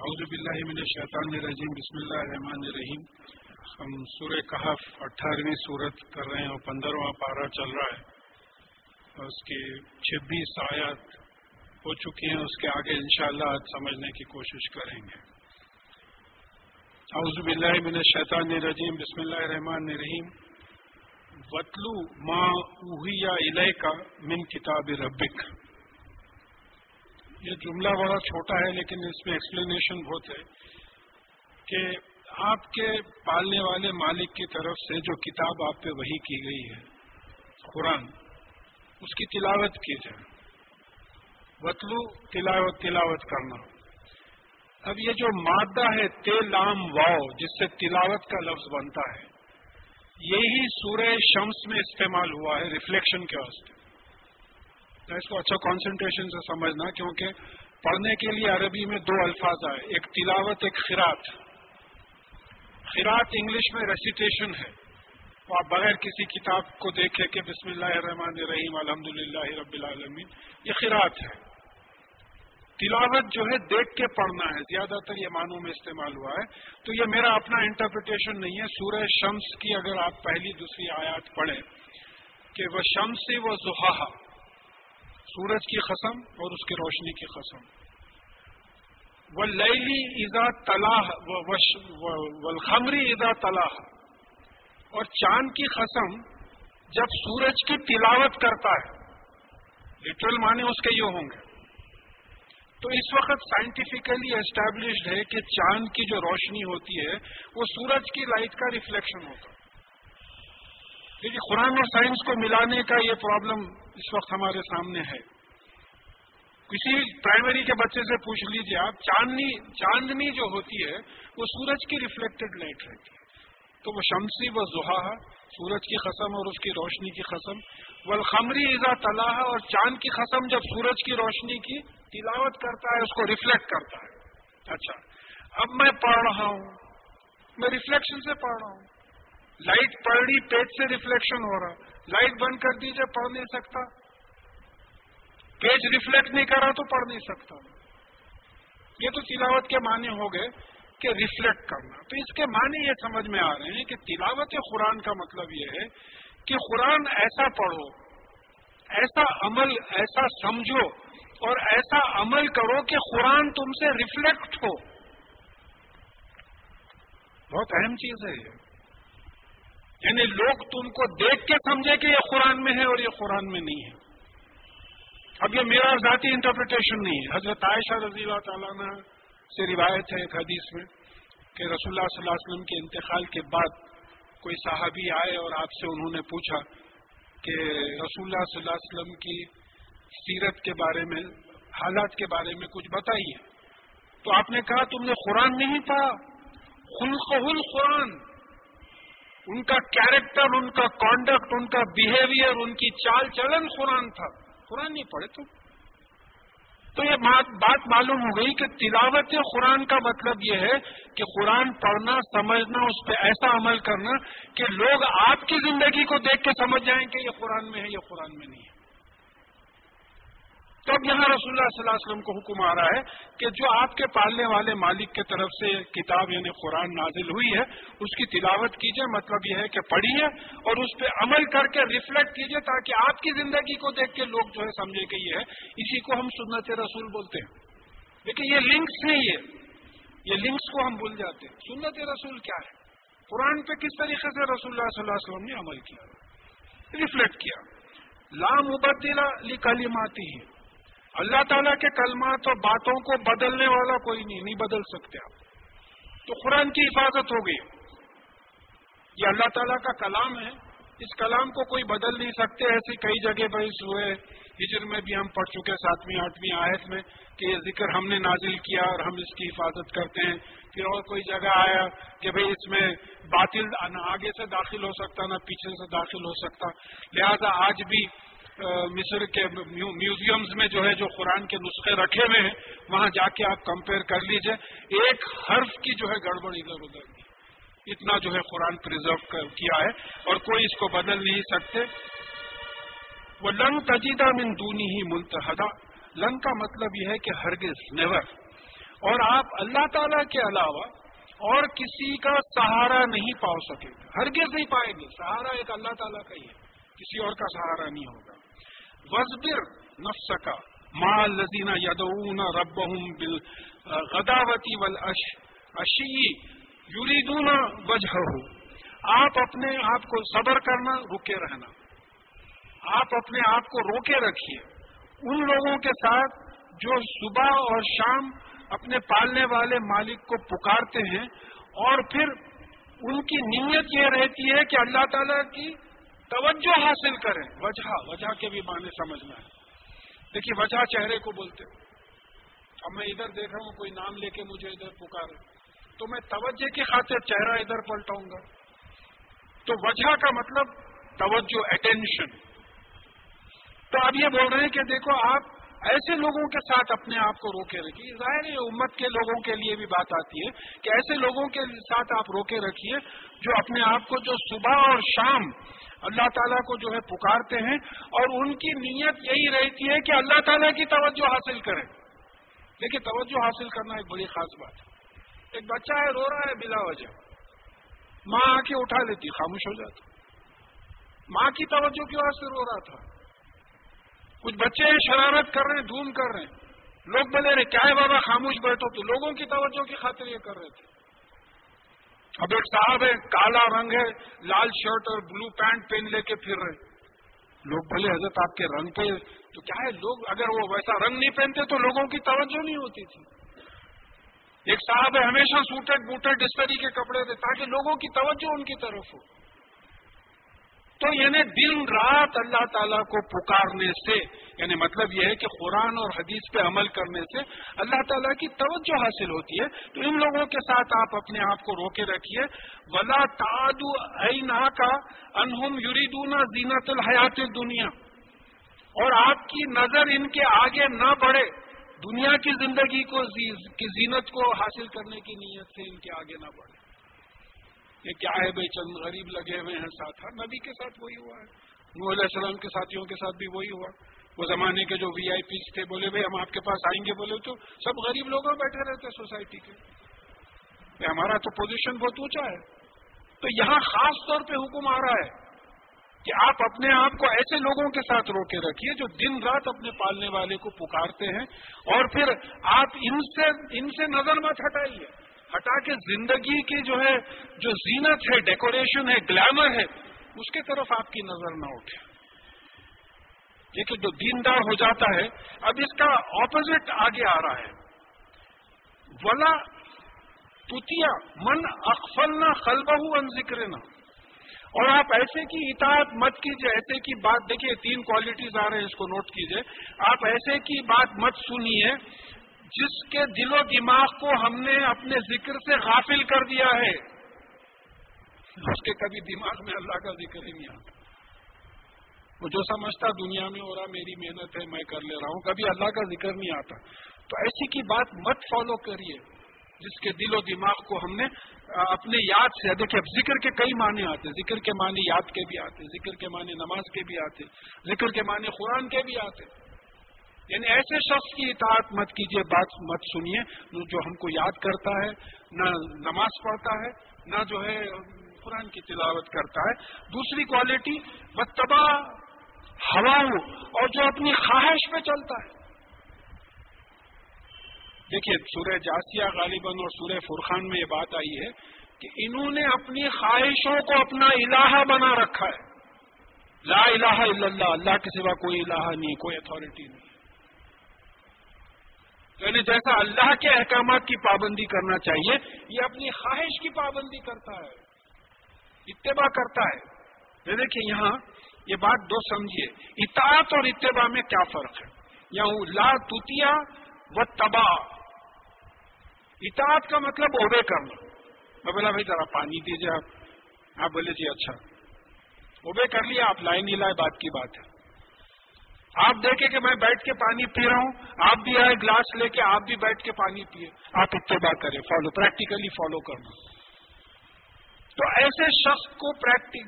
اعوذ باللہ من الشیطان الرجیم، بسم اللہ الرحمن الرحیم۔ ہم سورہ کہف اٹھارہویں صورت کر رہے ہیں اور پندرہواں پارہ چل رہا ہے۔ اور اس کی چھبیس آیات ہو چکی ہیں، اس کے آگے انشاءاللہ آج سمجھنے کی کوشش کریں گے۔ اعوذ باللہ من الشیطان الرجیم، بسم اللہ الرحمن الرحیم۔ وطلو ما اوہیا الہ کا من کتاب ربک۔ یہ جملہ بڑا چھوٹا ہے، لیکن اس میں ایکسپلینیشن بہت ہے کہ آپ کے پالنے والے مالک کی طرف سے جو کتاب آپ پہ وہی کی گئی ہے، قرآن، اس کی تلاوت کی جائے۔ وطلو تلاوت تلاوت کرنا۔ اب یہ جو مادہ ہے تیلام واؤ جس سے تلاوت کا لفظ بنتا ہے، یہی سورہ شمس میں استعمال ہوا ہے ریفلیکشن کے واسطے۔ اس کو اچھا کانسنٹریشن سے سمجھنا، کیونکہ پڑھنے کے لیے عربی میں دو الفاظ آئے۔ ایک تلاوت، ایک خراط خراط انگلش میں ریسیٹیشن ہے۔ تو آپ بغیر کسی کتاب کو دیکھے کہ بسم اللہ الرحمن الرحیم الحمد للہ رب العالمین، یہ خراط ہے۔ تلاوت جو ہے دیکھ کے پڑھنا ہے۔ زیادہ تر یہ معنوں میں استعمال ہوا ہے۔ تو یہ میرا اپنا انٹرپریٹیشن نہیں ہے۔ سورہ شمس کی اگر آپ پہلی دوسری آیات پڑھیں کہ وہ شمس وہ زحا سورج کی قسم اور اس کی روشنی کی قسم وہ لیلی ایزا تلاح ولخمری ایزا تلاح اور چاند کی قسم جب سورج کی تلاوت کرتا ہے۔ لٹرل معنی اس کے یہ ہوں گے۔ تو اس وقت سائنٹیفکلی اسٹیبلشڈ ہے کہ چاند کی جو روشنی ہوتی ہے، وہ سورج کی لائٹ کا ریفلیکشن ہوتا ہے۔ لیکن قرآن اور سائنس کو ملانے کا یہ پرابلم اس وقت ہمارے سامنے ہے۔ کسی پرائمری کے بچے سے پوچھ لیجیے آپ، چاندنی چاندنی جو ہوتی ہے، وہ سورج کی ریفلیکٹڈ لائٹ رہتی ہے۔ تو وہ شمسی و زحا سورج کی قسم اور اس کی روشنی کی قسم۔ والخمری ایزا طلح اور چاند کی قسم جب سورج کی روشنی کی تلاوت کرتا ہے، اس کو ریفلیکٹ کرتا ہے۔ اچھا اب میں پڑھ رہا ہوں۔ میں ریفلیکشن سے پڑھ رہا ہوں۔ لائٹ پڑ رہی پیج سے ریفلیکشن ہو رہا لائٹ بند کر دیجیے پڑھ نہیں سکتا۔ پیج ریفلیکٹ نہیں کرا تو پڑھ نہیں سکتا۔ یہ تو تلاوت کے معنی ہو گئے کہ ریفلیکٹ کرنا۔ تو اس کے معنی یہ سمجھ میں آ رہے ہیں کہ تلاوت قرآن کا مطلب یہ ہے کہ قرآن ایسا پڑھو، ایسا عمل، ایسا سمجھو اور ایسا عمل کرو کہ قرآن تم سے ریفلیکٹ ہو۔ بہت اہم چیز ہے یہ۔ یعنی لوگ تم کو دیکھ کے سمجھے کہ یہ قرآن میں ہے اور یہ قرآن میں نہیں ہے۔ اب یہ میرا ذاتی انٹرپریٹیشن نہیں ہے۔ حضرت عائشہ رضی اللہ تعالیٰ نے سے روایت ہے ایک حدیث میں کہ رسول اللہ صلی اللہ علیہ وسلم کے انتقال کے بعد کوئی صحابی آئے اور آپ سے انہوں نے پوچھا کہ رسول اللہ صلی اللہ علیہ وسلم کی سیرت کے بارے میں، حالات کے بارے میں کچھ بتائیے۔ تو آپ نے کہا تم نے قرآن نہیں پڑھا۔ خلق قرآن ان کا کیریکٹر ان کا کانڈکٹ ان کا بیہیویئر ان کی چال چلن قرآن تھا۔ قرآن نہیں پڑھے تو تو یہ بات معلوم ہو گئی کہ تلاوت قرآن کا مطلب یہ ہے کہ قرآن پڑھنا، سمجھنا، اس پہ ایسا عمل کرنا کہ لوگ آپ کی زندگی کو دیکھ کے سمجھ جائیں کہ یہ قرآن میں ہے، یہ قرآن میں نہیں ہے۔ تو اب یہاں رسول اللہ صلی اللہ علیہ وسلم کو حکم آ رہا ہے کہ جو آپ کے پالنے والے مالک کی طرف سے کتاب یعنی قرآن نازل ہوئی ہے، اس کی تلاوت کیجیے مطلب یہ ہے کہ پڑھیے اور اس پہ عمل کر کے ریفلیکٹ کیجیے تاکہ آپ کی زندگی کو دیکھ کے لوگ جو ہے سمجھے کہ یہ ہے۔ اسی کو ہم سنت رسول بولتے ہیں۔ لیکن یہ لنکس نہیں ہے۔ یہ لنکس کو ہم بھول جاتے ہیں۔ سنت رسول کیا ہے؟ قرآن پہ کس طریقے سے رسول اللہ صلی اللہ علیہ وسلم نے عمل کیا؟ ریفلیکٹ کیا۔ لام ابدیلا لکلیماتی ہے۔ اللہ تعالیٰ کے کلمات اور باتوں کو بدلنے والا کوئی نہیں نہیں بدل سکتے آپ۔ تو قرآن کی حفاظت ہو گئی۔ یہ اللہ تعالیٰ کا کلام ہے۔ اس کلام کو کوئی بدل نہیں سکتے۔ ایسی کئی جگہ پر اس ہوئے۔ ہجر میں بھی ہم پڑھ چکے ساتویں، آٹھویں آیت میں کہ یہ ذکر ہم نے نازل کیا اور ہم اس کی حفاظت کرتے ہیں۔ پھر اور کوئی جگہ آیا کہ بھئی اس میں باطل نہ آگے سے داخل ہو سکتا، نہ پیچھے سے داخل ہو سکتا۔ لہذا آج بھی مصر کے میوزیمز میں جو ہے، جو قرآن کے نسخے رکھے ہوئے ہیں، وہاں جا کے آپ کمپیئر کر لیجیے۔ ایک حرف کی جو ہے گڑبڑ ادھر ادھر اتنا جو ہے قرآن پرزرو کیا ہے۔ اور کوئی اس کو بدل نہیں سکتے۔ وہ لنگ تجیدہ من دونی ہی ملتحدہ لنگ کا مطلب یہ ہے کہ ہرگز نیور اور آپ اللہ تعالی کے علاوہ اور کسی کا سہارا نہیں پا سکے۔ گا ہرگز نہیں پائیں گے۔ سہارا ایک اللہ تعالیٰ کا ہی ہے۔ کسی اور کا سہارا نہیں ہوگا۔ وزبر نفس کا ماں لذینہ یدون رب بل غداوتی اشی یوریدون وجہ ہو آپ اپنے آپ کو صبر کرنا، رکے رہنا۔ آپ اپنے آپ کو روکے رکھیے۔ ان لوگوں کے ساتھ جو صبح اور شام اپنے پالنے والے مالک کو پکارتے ہیں، اور پھر ان کی نیت یہ رہتی ہے کہ اللہ تعالیٰ کی توجہ حاصل کریں۔ وجہ وجہ کے بھی معنی سمجھنا ہے دیکھیے، وجہ چہرے کو بولتے اب میں ادھر دیکھ رہا ہوں، کوئی نام لے کے مجھے ادھر پکارے۔ تو میں توجہ کی خاطر چہرہ ادھر پلٹاؤں گا۔ تو وجہ کا مطلب توجہ اٹینشن تو اب یہ بول رہے ہیں کہ دیکھو، آپ ایسے لوگوں کے ساتھ اپنے آپ کو روکے رکھیے۔ ظاہر ہے امت کے لوگوں کے لیے بھی بات آتی ہے کہ ایسے لوگوں کے ساتھ آپ روکے رکھیے جو اپنے آپ کو جو صبح اور شام اللہ تعالیٰ کو جو ہے پکارتے ہیں اور ان کی نیت یہی رہتی ہے کہ اللہ تعالیٰ کی توجہ حاصل کریں۔ دیکھیے، توجہ حاصل کرنا ایک بڑی خاص بات ہے۔ ایک بچہ ہے، رو رہا ہے بلا وجہ۔ ماں آ کے اٹھا لیتی، خاموش ہو جاتا۔ ماں کی توجہ کی وجہ سے رو رہا تھا۔ کچھ بچے شرارت کر رہے ہیں دھوم کر رہے۔ ہیں لوگ بولے رہے کیا ہے بابا، خاموش بیٹھو تو۔ لوگوں کی توجہ کی خاطر یہ کر رہے تھے۔ اب ایک صاحب ہے، کالا رنگ ہے، لال شرٹ اور بلو پینٹ پہن لے کے پھر رہے۔ لوگ بھلے حضرت، آپ کے رنگ پہ تو کیا ہے؟ لوگ اگر وہ ویسا رنگ نہیں پہنتے تو لوگوں کی توجہ نہیں ہوتی تھی۔ ایک صاحب ہے، ہمیشہ سوٹڈ بوٹڈ اس طریقے کے کپڑے تھے تاکہ لوگوں کی توجہ ان کی طرف ہو۔ تو یعنی دن رات اللہ تعالیٰ کو پکارنے سے یعنی مطلب یہ ہے کہ قرآن اور حدیث پہ عمل کرنے سے اللہ تعالیٰ کی توجہ حاصل ہوتی ہے۔ تو ان لوگوں کے ساتھ آپ اپنے آپ کو روکے رکھیے۔ ولا تعدو اینا کا انہم یریدونا زینت الحیات دنیا اور آپ کی نظر ان کے آگے نہ بڑھے۔ دنیا کی زندگی کو کی زینت کو حاصل کرنے کی نیت سے ان کے آگے نہ بڑھے۔ یہ کیا ہے بھائی چند غریب لگے ہوئے ہیں ساتھ؟ ہر نبی کے ساتھ وہی ہوا ہے۔ نور علیہ السلام کے ساتھیوں کے ساتھ بھی وہی ہوا۔ وہ زمانے کے جو وی آئی پیز تھے، بولے بھائی ہم آپ کے پاس آئیں گے، بولے تو سب غریب لوگ بیٹھے رہتے سوسائٹی کے۔ ہمارا تو پوزیشن بہت اونچا ہے۔ تو یہاں خاص طور پہ حکم آ رہا ہے کہ آپ اپنے آپ کو ایسے لوگوں کے ساتھ روکے رکھیے جو دن رات اپنے پالنے والے کو پکارتے ہیں اور پھر آپ ان سے ان سے نظر مت ہٹائیے۔ ہٹا کے زندگی کی جو ہے، جو زینت ہے ڈیکوریشن ہے گلیمر ہے، اس کی طرف آپ کی نظر نہ اٹھے۔ لیکن جو دیندار ہو جاتا ہے، اب اس کا اپوزٹ آگے آ رہا ہے۔ ولا تتیا من اخفلنا خلبہ ان ذکر نہ اور آپ ایسے کی اطاعت مت کیجیے ایسے کی بات، دیکھیے، تین کوالٹیز آ رہے ہیں، اس کو نوٹ کیجیے آپ ایسے کی بات مت سنیے جس کے دل و دماغ کو ہم نے اپنے ذکر سے غافل کر دیا ہے، اس کے کبھی دماغ میں اللہ کا ذکر ہی نہیں آتا۔ وہ جو سمجھتا دنیا میں ہو رہا، میری محنت ہے، میں کر لے رہا ہوں، کبھی اللہ کا ذکر نہیں آتا۔ تو ایسی کی بات مت فالو کریے، جس کے دل و دماغ کو ہم نے اپنے یاد سے، دیکھیے، اب ذکر کے کئی معنی آتے ذکر کے معنی یاد کے بھی آتے ذکر کے معنی نماز کے بھی آتے ذکر کے معنی قرآن کے بھی آتے یعنی ایسے شخص کی اطاعت مت کیجیے بات مت سنیے۔ جو ہم کو یاد کرتا ہے، نہ نماز پڑھتا ہے، نہ جو ہے قرآن کی تلاوت کرتا ہے۔ دوسری کوالٹی بتبا ہوا اور جو اپنی خواہش پہ چلتا ہے۔ دیکھیے، سورہ جاسیہ غالباً اور سورہ فرخان میں یہ بات آئی ہے کہ انہوں نے اپنی خواہشوں کو اپنا الہ بنا رکھا ہے۔ لا الہ الا اللہ اللہ کے سوا کوئی الہ نہیں، کوئی اتارٹی نہیں۔ یعنی جیسا اللہ کے احکامات کی پابندی کرنا چاہیے، یہ اپنی خواہش کی پابندی کرتا ہے، اتباع کرتا ہے۔ دیکھیے یہاں یہ بات دو سمجھیے، اطاعت اور اتباع میں کیا فرق ہے؟ یہاں لا توتیا و تباہ اطاعت کا مطلب اوبے کرنا۔ میں بولا بھائی ذرا پانی دیجیے آپ۔ آپ بولے جی اچھا۔ اوبے کر لیا، آپ لائن نہیں لائے، بات کی بات ہے۔ آپ دیکھیں کہ میں بیٹھ کے پانی پی رہا ہوں، آپ بھی آئے گلاس لے کے آپ بھی بیٹھ کے پانی پیے آپ اتباع کریں فالو پریکٹیکلی فالو کرنا۔ تو ایسے شخص کو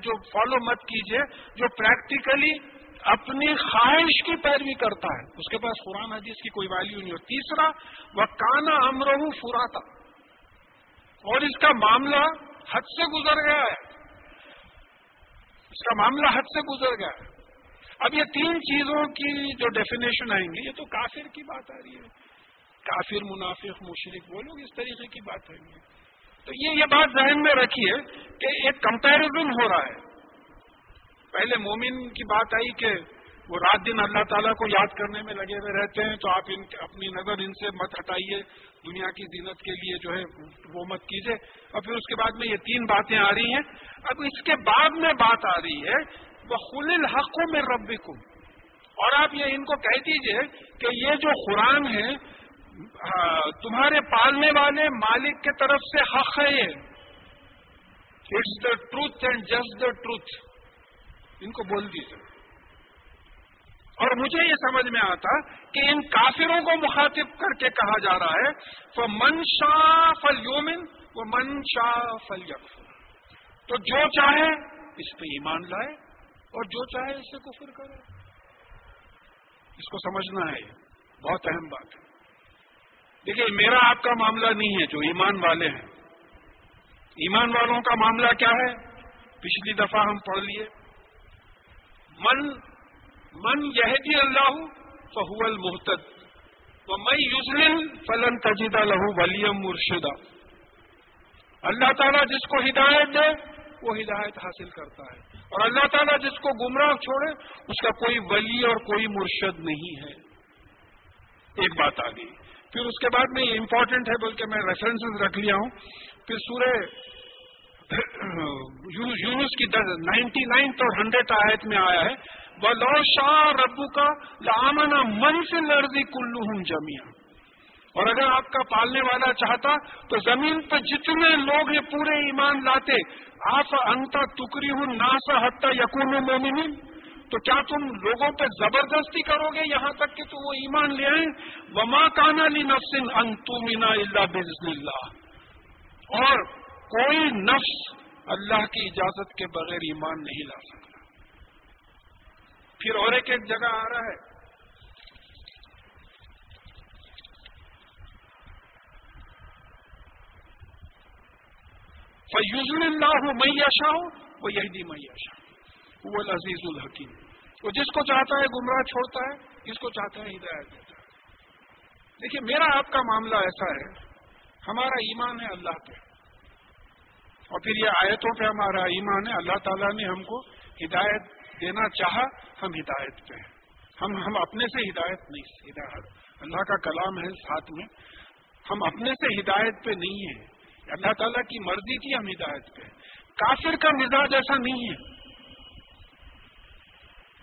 جو فالو مت کیجیے جو پریکٹیکلی اپنی خواہش کی پیروی کرتا ہے۔ اس کے پاس قرآن حدیث کی کوئی ویلیو نہیں ہو تیسرا وہ کانا امرہ فراتا۔ اور اس کا معاملہ حد سے گزر گیا ہے۔ اس کا معاملہ حد سے گزر گیا ہے۔ اب یہ تین چیزوں کی جو ڈیفینیشن آئیں گے یہ تو کافر کی بات آ رہی ہے۔ کافر، منافق مشرق وہ لوگ اس طریقے کی بات آئیں گے تو یہ یہ بات ذہن میں رکھیے کہ ایک کمپیرزن ہو رہا ہے۔ پہلے مومن کی بات آئی کہ وہ رات دن اللہ تعالیٰ کو یاد کرنے میں لگے ہوئے رہتے ہیں، تو آپ ان، اپنی نظر ان سے مت ہٹائیے۔ دنیا کی زینت کے لیے جو ہے، وہ مت کیجیے۔ اور پھر اس کے بعد میں یہ تین باتیں آ رہی ہیں۔ اب اس کے بعد میں بات آ رہی ہے وہ خل الحقوں میں رب اور آپ یہ ان کو کہہ دیجیے کہ یہ جو قرآن ہے تمہارے پالنے والے مالک کی طرف سے حق ہے یہ۔ It's the truth and just the truth ان کو بول دیجیے اور مجھے یہ سمجھ میں آتا کہ ان کافروں کو مخاطب کر کے کہا جا رہا ہے تو من شاہ فل یومن وہ من شاہ فل یق تو جو چاہے اس پہ ایمان لائے۔ اور جو چاہے اس سے کفر کرے۔ اس کو سمجھنا ہے، بہت اہم بات ہے۔ دیکھیے، میرا آپ کا معاملہ نہیں ہے، جو ایمان والے ہیں۔ ایمان والوں کا معاملہ کیا ہے؟ پچھلی دفعہ ہم پڑھ لیے۔ من من یہ اللہ فہو المحتد تو میں یوزلن فلن تجیدہ لہو ولیم مرشدہ اللہ تعالیٰ جس کو ہدایت دے، وہ ہدایت حاصل کرتا ہے۔ اور اللہ تعالیٰ جس کو گمراہ چھوڑے، اس کا کوئی ولی اور کوئی مرشد نہیں ہے۔ ایک بات آ گئی۔ پھر اس کے بعد میں یہ امپورٹنٹ ہے، بلکہ میں ریفرنسز رکھ لیا ہوں۔ پھر سورہ یونس کی نائنٹی نائنتھ اور ہنڈریڈ آیت میں آیا ہے وہ لو شاہ ربو کا لامنا من سے لرزی کلو ہوں جمیا اور اگر آپ کا پالنے والا چاہتا تو زمین پہ جتنے لوگ یہ پورے ایمان لاتے آپ انتا ٹکری ہوں، ناسا حتہ یقون مومنین۔ تو کیا تم لوگوں پہ زبردستی کرو گے یہاں تک کہ تو وہ ایمان لے آئیں؟ وما کانا لی نفسن انتومینا اللہ بزن اللہ۔ اور کوئی نفس اللہ کی اجازت کے بغیر ایمان نہیں لا سکتا۔ پھر اور ایک ایک جگہ آ رہا ہے۔ فیوزن اللہ میں ہو وہ یہی میں وہ عزیز الحکیم وہ جس کو چاہتا ہے گمراہ چھوڑتا ہے، جس کو چاہتا ہے ہدایت دیتا ہے۔ دیکھیے، میرا آپ کا معاملہ ایسا ہے، ہمارا ایمان ہے اللہ پہ۔ اور پھر یہ آیتوں پہ ہمارا ایمان ہے، اللہ تعالیٰ نے ہم کو ہدایت دینا چاہا، ہم ہدایت پہ ہیں۔ ہم ہم اپنے سے ہدایت نہیں، ہدایت۔ اللہ کا کلام ہے ساتھ میں ہم اپنے سے ہدایت پہ نہیں ہیں۔ اللہ تعالیٰ کی مرضی کی ہم ہدایت پہ کافر کا مزاج ایسا نہیں ہے۔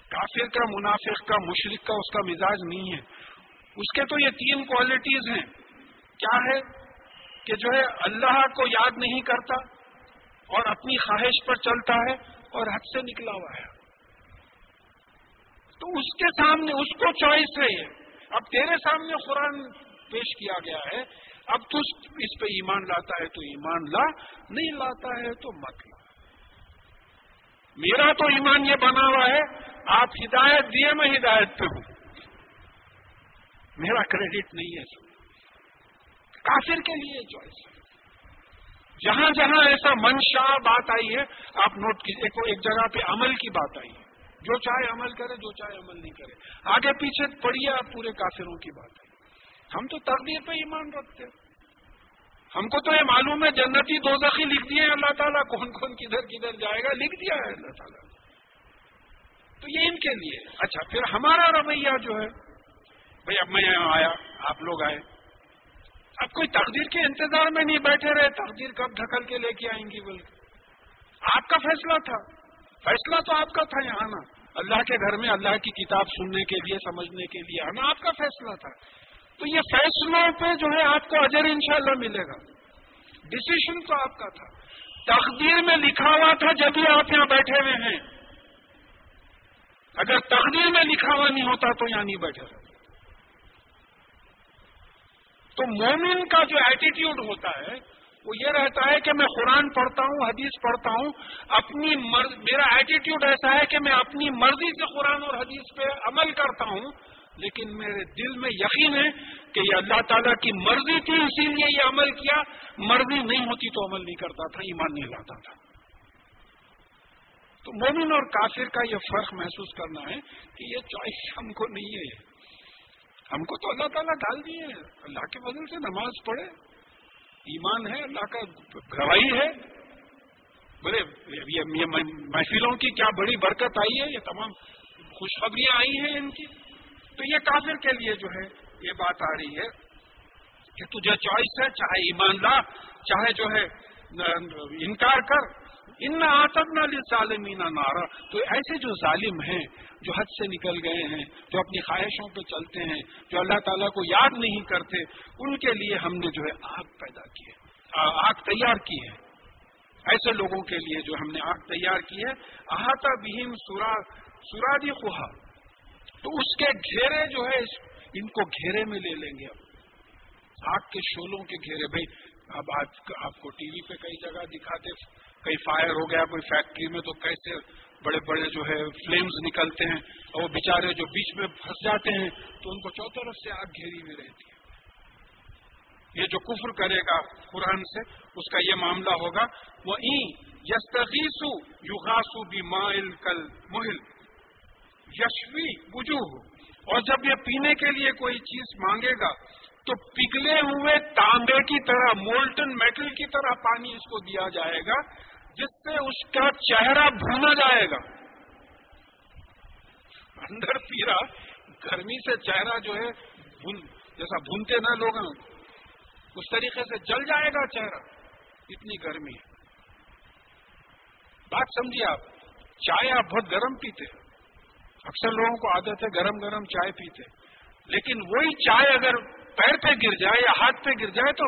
کافر کا، منافق کا مشرق کا اس کا مزاج نہیں ہے۔ اس کے تو یہ تین کوالٹیز ہیں۔ کیا ہے کہ جو ہے اللہ کو یاد نہیں کرتا اور اپنی خواہش پر چلتا ہے اور حد سے نکلا ہوا ہے۔ تو اس کے سامنے، اس کو چوائس ہے اب تیرے سامنے قرآن پیش کیا گیا ہے اب تو اس پہ ایمان لاتا ہے تو ایمان لا، نہیں لاتا ہے تو مت لا۔ میرا تو ایمان یہ بنا ہوا ہے، آپ ہدایت دیے میں ہدایت پہ ہوں۔ میرا کریڈٹ نہیں ہے۔ سر کافر کے لیے چوائس جہاں جہاں ایسا منشا بات آئی ہے، آپ نوٹ کیجیے ایک جگہ پہ عمل کی بات آئی ہے۔ جو چاہے عمل کرے، جو چاہے عمل نہیں کرے۔ آگے پیچھے پڑھیے آپ پورے کافروں کی بات ہے۔ ہم تو تقدیر پہ ایمان رکھتے ہیں۔ ہم کو تو یہ معلوم ہے جنتی دو زخی لکھ دیے اللہ تعالیٰ، کون کون کدھر کدھر جائے گا، لکھ دیا ہے اللہ تعالیٰ۔ تو یہ ان کے لیے۔ اچھا پھر ہمارا رویہ جو ہے، بھائی اب میں یہاں آیا، آپ لوگ آئے۔ اب کوئی تقدیر کے انتظار میں نہیں بیٹھے رہے، تقدیر کب ڈھکل کے لے کے آئیں گی بول آپ کا فیصلہ تھا۔ فیصلہ تو آپ کا تھا یہاں آنا اللہ کے گھر میں اللہ کی کتاب سننے کے لیے، سمجھنے کے لیے۔ آنا آپ کا فیصلہ تھا۔ تو یہ فیصلوں پہ جو ہے آپ کو اجر انشاءاللہ ملے گا۔ ڈسیشن تو آپ کا تھا۔ تقدیر میں لکھا ہوا تھا جب بھی آپ یہاں بیٹھے ہوئے ہیں۔ اگر تقدیر میں لکھا ہوا نہیں ہوتا تو یہاں نہیں بیٹھے رہتے تو مومن کا جو ایٹیٹیوڈ ہوتا ہے، وہ یہ رہتا ہے کہ میں قرآن پڑھتا ہوں، حدیث پڑھتا ہوں، اپنی مرض، میرا ایٹیٹیوڈ ایسا ہے کہ میں اپنی مرضی سے قرآن اور حدیث پہ عمل کرتا ہوں۔ لیکن میرے دل میں یقین ہے کہ یہ اللہ تعالیٰ کی مرضی تھی، اسی لیے یہ عمل کیا۔ مرضی نہیں ہوتی تو عمل نہیں کرتا تھا، ایمان نہیں لاتا تھا۔ تو مومن اور کافر کا یہ فرق محسوس کرنا ہے کہ یہ چوائس ہم کو نہیں ہے۔ ہم کو تو اللہ تعالیٰ ڈال دیے اللہ کے بدل سے نماز پڑھے۔ ایمان ہے، اللہ کا گواہی ہے۔ بولے یہ محفلوں کی کیا بڑی برکت آئی ہے، یہ تمام خوشخبریاں آئی ہیں ان کی۔ تو یہ کافر کے لیے جو ہے، یہ بات آ رہی ہے کہ تجھے چوائس ہے، چاہے ایمان لا، چاہے جو ہے، انکار کر ان نہ آتب نہ ظالمینہ نارا۔ تو ایسے جو ظالم ہیں، جو حد سے نکل گئے ہیں، جو اپنی خواہشوں پہ چلتے ہیں، جو اللہ تعالیٰ کو یاد نہیں کرتے، ان کے لیے ہم نے جو ہے آگ پیدا کی ہے۔ آگ تیار کی ہے۔ ایسے لوگوں کے لیے جو ہم نے آگ تیار کی ہے۔ احاطہ بہیم سورا سورادی خوہا تو اس کے گھیرے جو ہے ان کو گھیرے میں لے لیں گے اب آگ کے شولوں کے گھیرے۔ بھائی، اب آج آپ کو ٹی وی پہ کئی جگہ دکھاتے کئی فائر ہو گیا، کوئی فیکٹری میں تو کیسے بڑے بڑے جو ہے فلیمز نکلتے ہیں اور وہ بےچارے جو بیچ میں پھنس جاتے ہیں، تو ان کو چوطرف سے آگ گھیری میں رہتی ہے۔ یہ جو کفر کرے گا قرآن سے، اس کا یہ معاملہ ہوگا۔ وہ یستغیسو یوغاسو بھی مائل کل محل یشوی وجوہ۔ اور جب یہ پینے کے لیے کوئی چیز مانگے گا، تو پگھلے ہوئے تانبے کی طرح، مولٹن میٹل کی طرح پانی اس کو دیا جائے گا، جس سے اس کا چہرہ بھونا جائے گا۔ اندر پیرا، گرمی سے چہرہ جو ہے جیسا بھونتے نا لوگ اس طریقے سے جل جائے گا چہرہ۔ اتنی گرمی۔ ہے بات سمجھیے آپ، چائے آپ بہت گرم پیتے اکثر لوگوں کو عادت ہے گرم گرم چائے پیتے۔ لیکن وہی چائے اگر پیر پہ گر جائے یا ہاتھ پہ گر جائے تو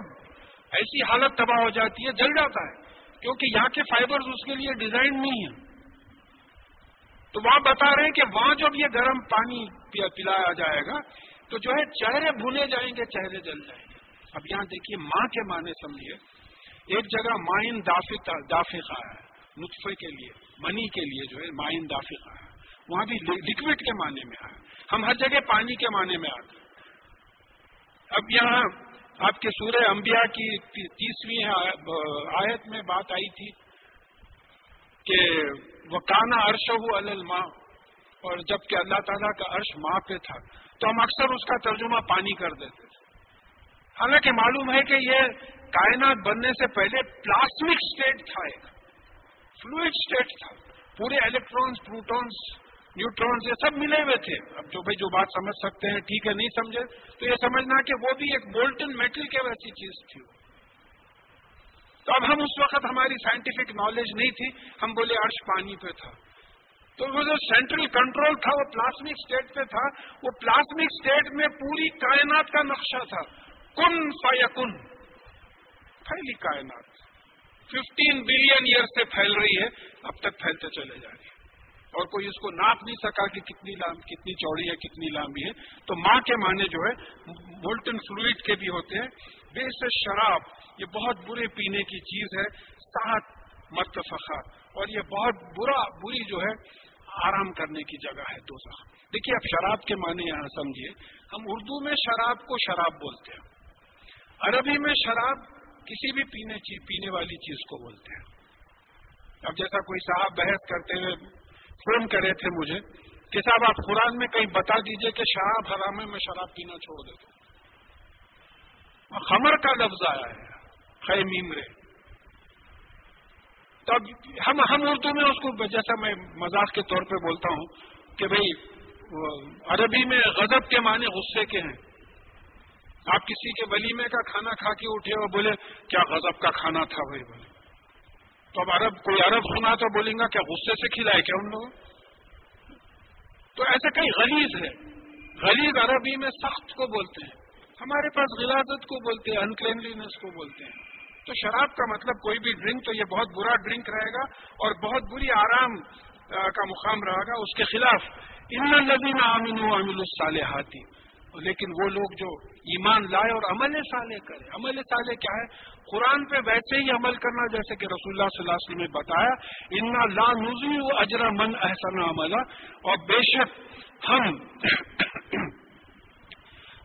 ایسی حالت تباہ ہو جاتی ہے، جل جاتا ہے۔ کیونکہ یہاں کے فائبرز اس کے لیے ڈیزائن نہیں ہیں۔ تو وہاں بتا رہے ہیں کہ وہاں جب یہ گرم پانی پلایا جائے گا، تو جو ہے چہرے بھونے جائیں گے، چہرے جل جائیں گے۔ اب یہاں دیکھیے ماں کے معنی سمجھیے۔ ایک جگہ مائن دافقہ ہے، نطفے کے لیے، منی کے لیے جو ہے مائن دافقہ ہے۔ وہاں بھی لکوڈ کے معنی میں آیا ہم ہر جگہ پانی کے معنی میں آتے اب یہاں آپ کے سورہ انبیاء کی تیسویں آیت میں بات آئی تھی کہ وہ کانا عرش ہو الماں اور جبکہ اللہ تعالیٰ کا عرش ماں پہ تھا، تو ہم اکثر اس کا ترجمہ پانی کر دیتے تھے۔ حالانکہ معلوم ہے کہ یہ کائنات بننے سے پہلے پلاسمک اسٹیٹ تھا ایک۔ فلوئڈ اسٹیٹ تھا۔ پورے الیکٹرانس پروٹونس نیوٹرونس یہ سب ملے ہوئے تھے۔ اب جو بھائی جو بات سمجھ سکتے ہیں، ٹھیک ہے، نہیں سمجھے، تو یہ سمجھنا کہ وہ بھی ایک مولٹن میٹل کے ویسی چیز تھی۔ تو اب ہم اس وقت ہماری سائنٹیفک نالج نہیں تھی، ہم بولے عرش پانی پہ تھا۔ تو وہ جو سینٹرل کنٹرول تھا، وہ پلاسمک اسٹیٹ پہ تھا۔ وہ پلاسمک اسٹیٹ میں پوری کائنات کا نقشہ تھا۔ کن فیکن پھیلی کائنات۔ ففٹین بلین ایئر سے پھیل رہی ہے، اب تک پھیلتے چلے جا رہی ہے۔ اور کوئی اس کو ناپ نہیں سکا کہ کتنی لام، کتنی چوڑی ہے، کتنی لمبی ہے۔ تو ماں کے معنی جو ہے، مولٹن فلوئڈ کے بھی ہوتے ہیں۔ بے سے شراب، یہ بہت برے پینے کی چیز ہے۔ سات مرتفقہ اور یہ بہت برا، بری جو ہے، آرام کرنے کی جگہ ہے دو دیکھیے، اب شراب کے معنی یہاں سمجھیے۔ ہم اردو میں شراب کو شراب بولتے ہیں۔ عربی میں شراب کسی بھی پینے پینے والی چیز کو بولتے ہیں۔ اب جیسا کوئی صاحب بحث کرتے ہوئے فون کرے تھے مجھے کہ صاحب آپ قرآن میں کہیں بتا دیجیے کہ شراب حرام ہے میں شراب پینا چھوڑ دیتا ہوں خمر کا لفظ آیا ہے خیمرے تو اب ہم ہم اردو میں اس کو جیسا میں مزاق کے طور پہ بولتا ہوں کہ بھئی عربی میں غضب کے معنی غصے کے ہیں۔ آپ کسی کے ولیمے کا کھانا کھا کے اٹھے اور بولے، کیا غضب کا کھانا تھا بھائی بولے۔ تو اب عرب کوئی عرب سنا تو بولیں گا کیا غصے سے کھلائے کیا ان لوگوں؟ تو ایسے کئی غلیظ ہے. غلیظ عربی میں سخت کو بولتے ہیں. ہمارے پاس غلازت کو بولتے ہیں انکلینلینس کو بولتے ہیں. تو شراب کا مطلب کوئی بھی ڈرنک تو یہ بہت برا ڈرنک رہے گا اور بہت بری آرام کا مقام رہے گا. اس کے خلاف ان نظیم عامن و امل الصالحاتی لیکن وہ لوگ جو ایمان لائے اور عمل صالح کرے. عمل صالح کیا ہے؟ قرآن پہ ویسے ہی عمل کرنا، جیسے کہ رسول اللہ صلی اللہ علیہ وسلم نے بتایا، انا لا نزی و اجرا من احسن عملہ اور بے شک ہم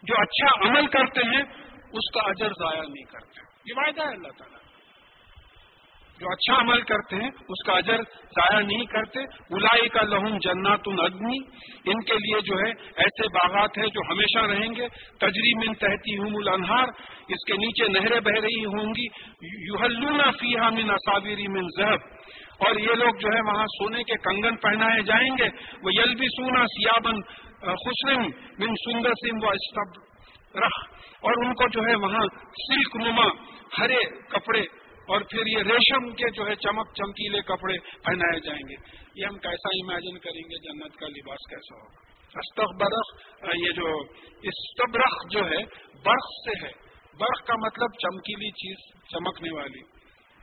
جو اچھا عمل کرتے ہیں، اس کا اجر ضائع نہیں کرتے۔ یہ وعدہ ہے اللہ تعالیٰ۔ جو اچھا عمل کرتے ہیں، اس کا اجر ضائع نہیں کرتے۔ بلائی کا لہم جنات الدنی ان کے لیے جو ہے، ایسے باغات ہیں جو ہمیشہ رہیں گے۔ تجریم ان تحتی ہوں الانہار، اس کے نیچے نہریں بہ رہی ہوں گی۔ یوہلون فیحا من اصابری من زہب اور یہ لوگ جو ہے، وہاں سونے کے کنگن پہنائے جائیں گے۔ وہ یل بھی سونا سیابن خوشن بن سندر سنگھ و استب رخ اور ان کو جو ہے، وہاں سلک نما، ہرے کپڑے اور پھر یہ ریشم کے جو ہے چمک چمکیلے کپڑے پہنائے جائیں گے۔ یہ ہم کیسا امیجن کریں گے جنت کا لباس کیسا ہوگا۔ استخبرخ یہ جو استبرخ جو ہے برف سے ہے۔ برف کا مطلب چمکیلی چیز، چمکنے والی۔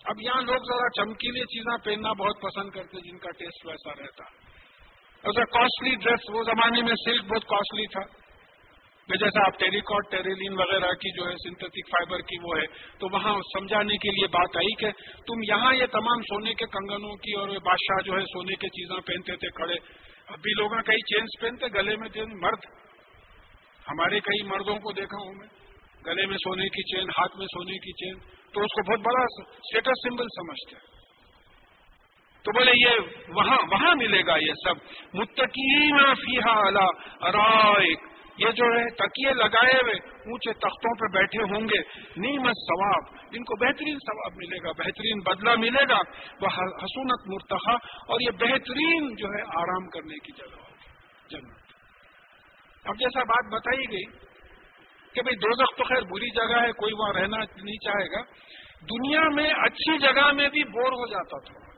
اب یہاں لوگ ذرا چمکیلی چیزیں پہننا بہت پسند کرتے جن کا ٹیسٹ ویسا رہتا۔ ہے کاسٹلی ڈریس وہ زمانے میں سلک بہت کاسٹلی تھا۔ میں جیسا آپ ٹیریکاٹ ٹیریلین وغیرہ کی جو ہے سنتھیٹک فائبر کی وہ ہے، تو وہاں سمجھانے کے لیے بات آئی کہ تم یہاں یہ تمام سونے کے کنگنوں کی اور بادشاہ جو ہے سونے کے چیزیں پہنتے تھے، کھڑے۔ اب بھی لوگ کئی چینز پہنتے، گلے میں چین مرد۔ ہمارے کئی مردوں کو دیکھا ہوں میں۔ گلے میں سونے کی چین، ہاتھ میں سونے کی چین۔ تو اس کو بہت بڑا اسٹیٹس سمبل سمجھتے ہیں۔ تو بولے یہ وہاں وہاں ملے گا یہ سب۔ متقین فیحا ارائک یہ جو ہے تکیے لگائے ہوئے اونچے تختوں پہ بیٹھے ہوں گے نیمت ثواب، ان کو بہترین ثواب ملے گا، بہترین بدلہ ملے گا۔ وہ حسونت مرتخا اور یہ بہترین جو ہے آرام کرنے کی جگہ ہوگی۔ جنت۔ اب جیسا بات بتائی گئی کہ بھائی دو تو خیر بری جگہ ہے، کوئی وہاں رہنا نہیں چاہے گا۔ دنیا میں اچھی جگہ میں بھی بور ہو جاتا تھا۔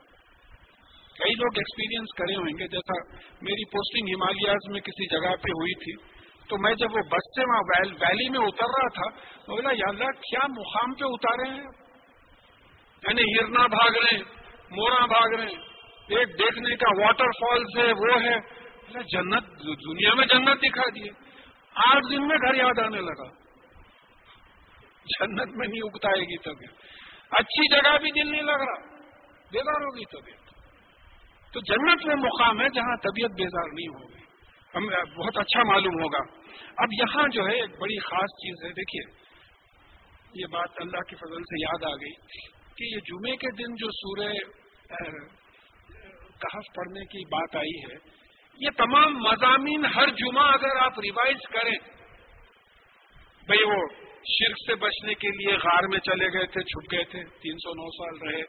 کئی لوگ ایکسپیرینس کرے ہوئیں گے، جیسا میری پوسٹنگ ہمالیاز میں کسی جگہ پہ ہوئی تھی۔ تو میں جب وہ بس سے وہاں ویلی میں اتر رہا تھا بولا یا اللہ کیا مقام پہ اتارے ہیں؟ یعنی ہرنا بھاگ رہے ہیں، مورا بھاگ رہے ہیں، ایک دیکھنے کا واٹر فالز ہے، وہ ہے۔ جنت، دنیا میں جنت دکھا دیے۔ آٹھ دن میں گھر یاد آنے لگا۔ جنت میں نہیں اگتائے گی طبیعت اچھی جگہ بھی دل نہیں لگ رہا۔ بیدار ہوگی طبیعت تو جنت میں مقام ہے جہاں طبیعت بیدار نہیں ہوگی۔ بہت اچھا معلوم ہوگا۔ اب یہاں جو ہے، ایک بڑی خاص چیز ہے۔ دیکھیے، یہ بات اللہ کی فضل سے یاد آ گئی کہ یہ جمعے کے دن جو سورہ کہف پڑھنے کی بات آئی ہے، یہ تمام مضامین ہر جمعہ اگر آپ ریوائز کریں، بھئی وہ شرک سے بچنے کے لیے غار میں چلے گئے تھے، چھپ گئے تھے، تین سو نو سال رہے۔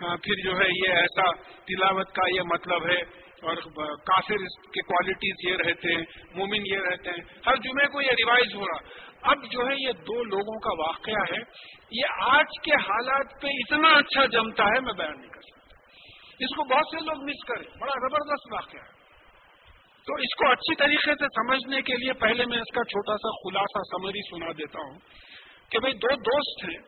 ہاں پھر جو ہے، یہ ایسا تلاوت کا یہ مطلب ہے اور کافر کے کوالٹیز یہ رہتے ہیں، مومن یہ رہتے ہیں۔ ہر جمعے کو یہ ریوائز ہو رہا۔ اب جو ہے یہ دو لوگوں کا واقعہ ہے۔ یہ آج کے حالات پہ اتنا اچھا جمتا ہے، میں بیان نہیں کر سکتا۔ اس کو بہت سے لوگ مس کریں۔ بڑا زبردست واقعہ ہے۔ تو اس کو اچھی طریقے سے سمجھنے کے لیے پہلے میں اس کا چھوٹا سا خلاصہ سمری سنا دیتا ہوں کہ بھئی دو دوست ہیں۔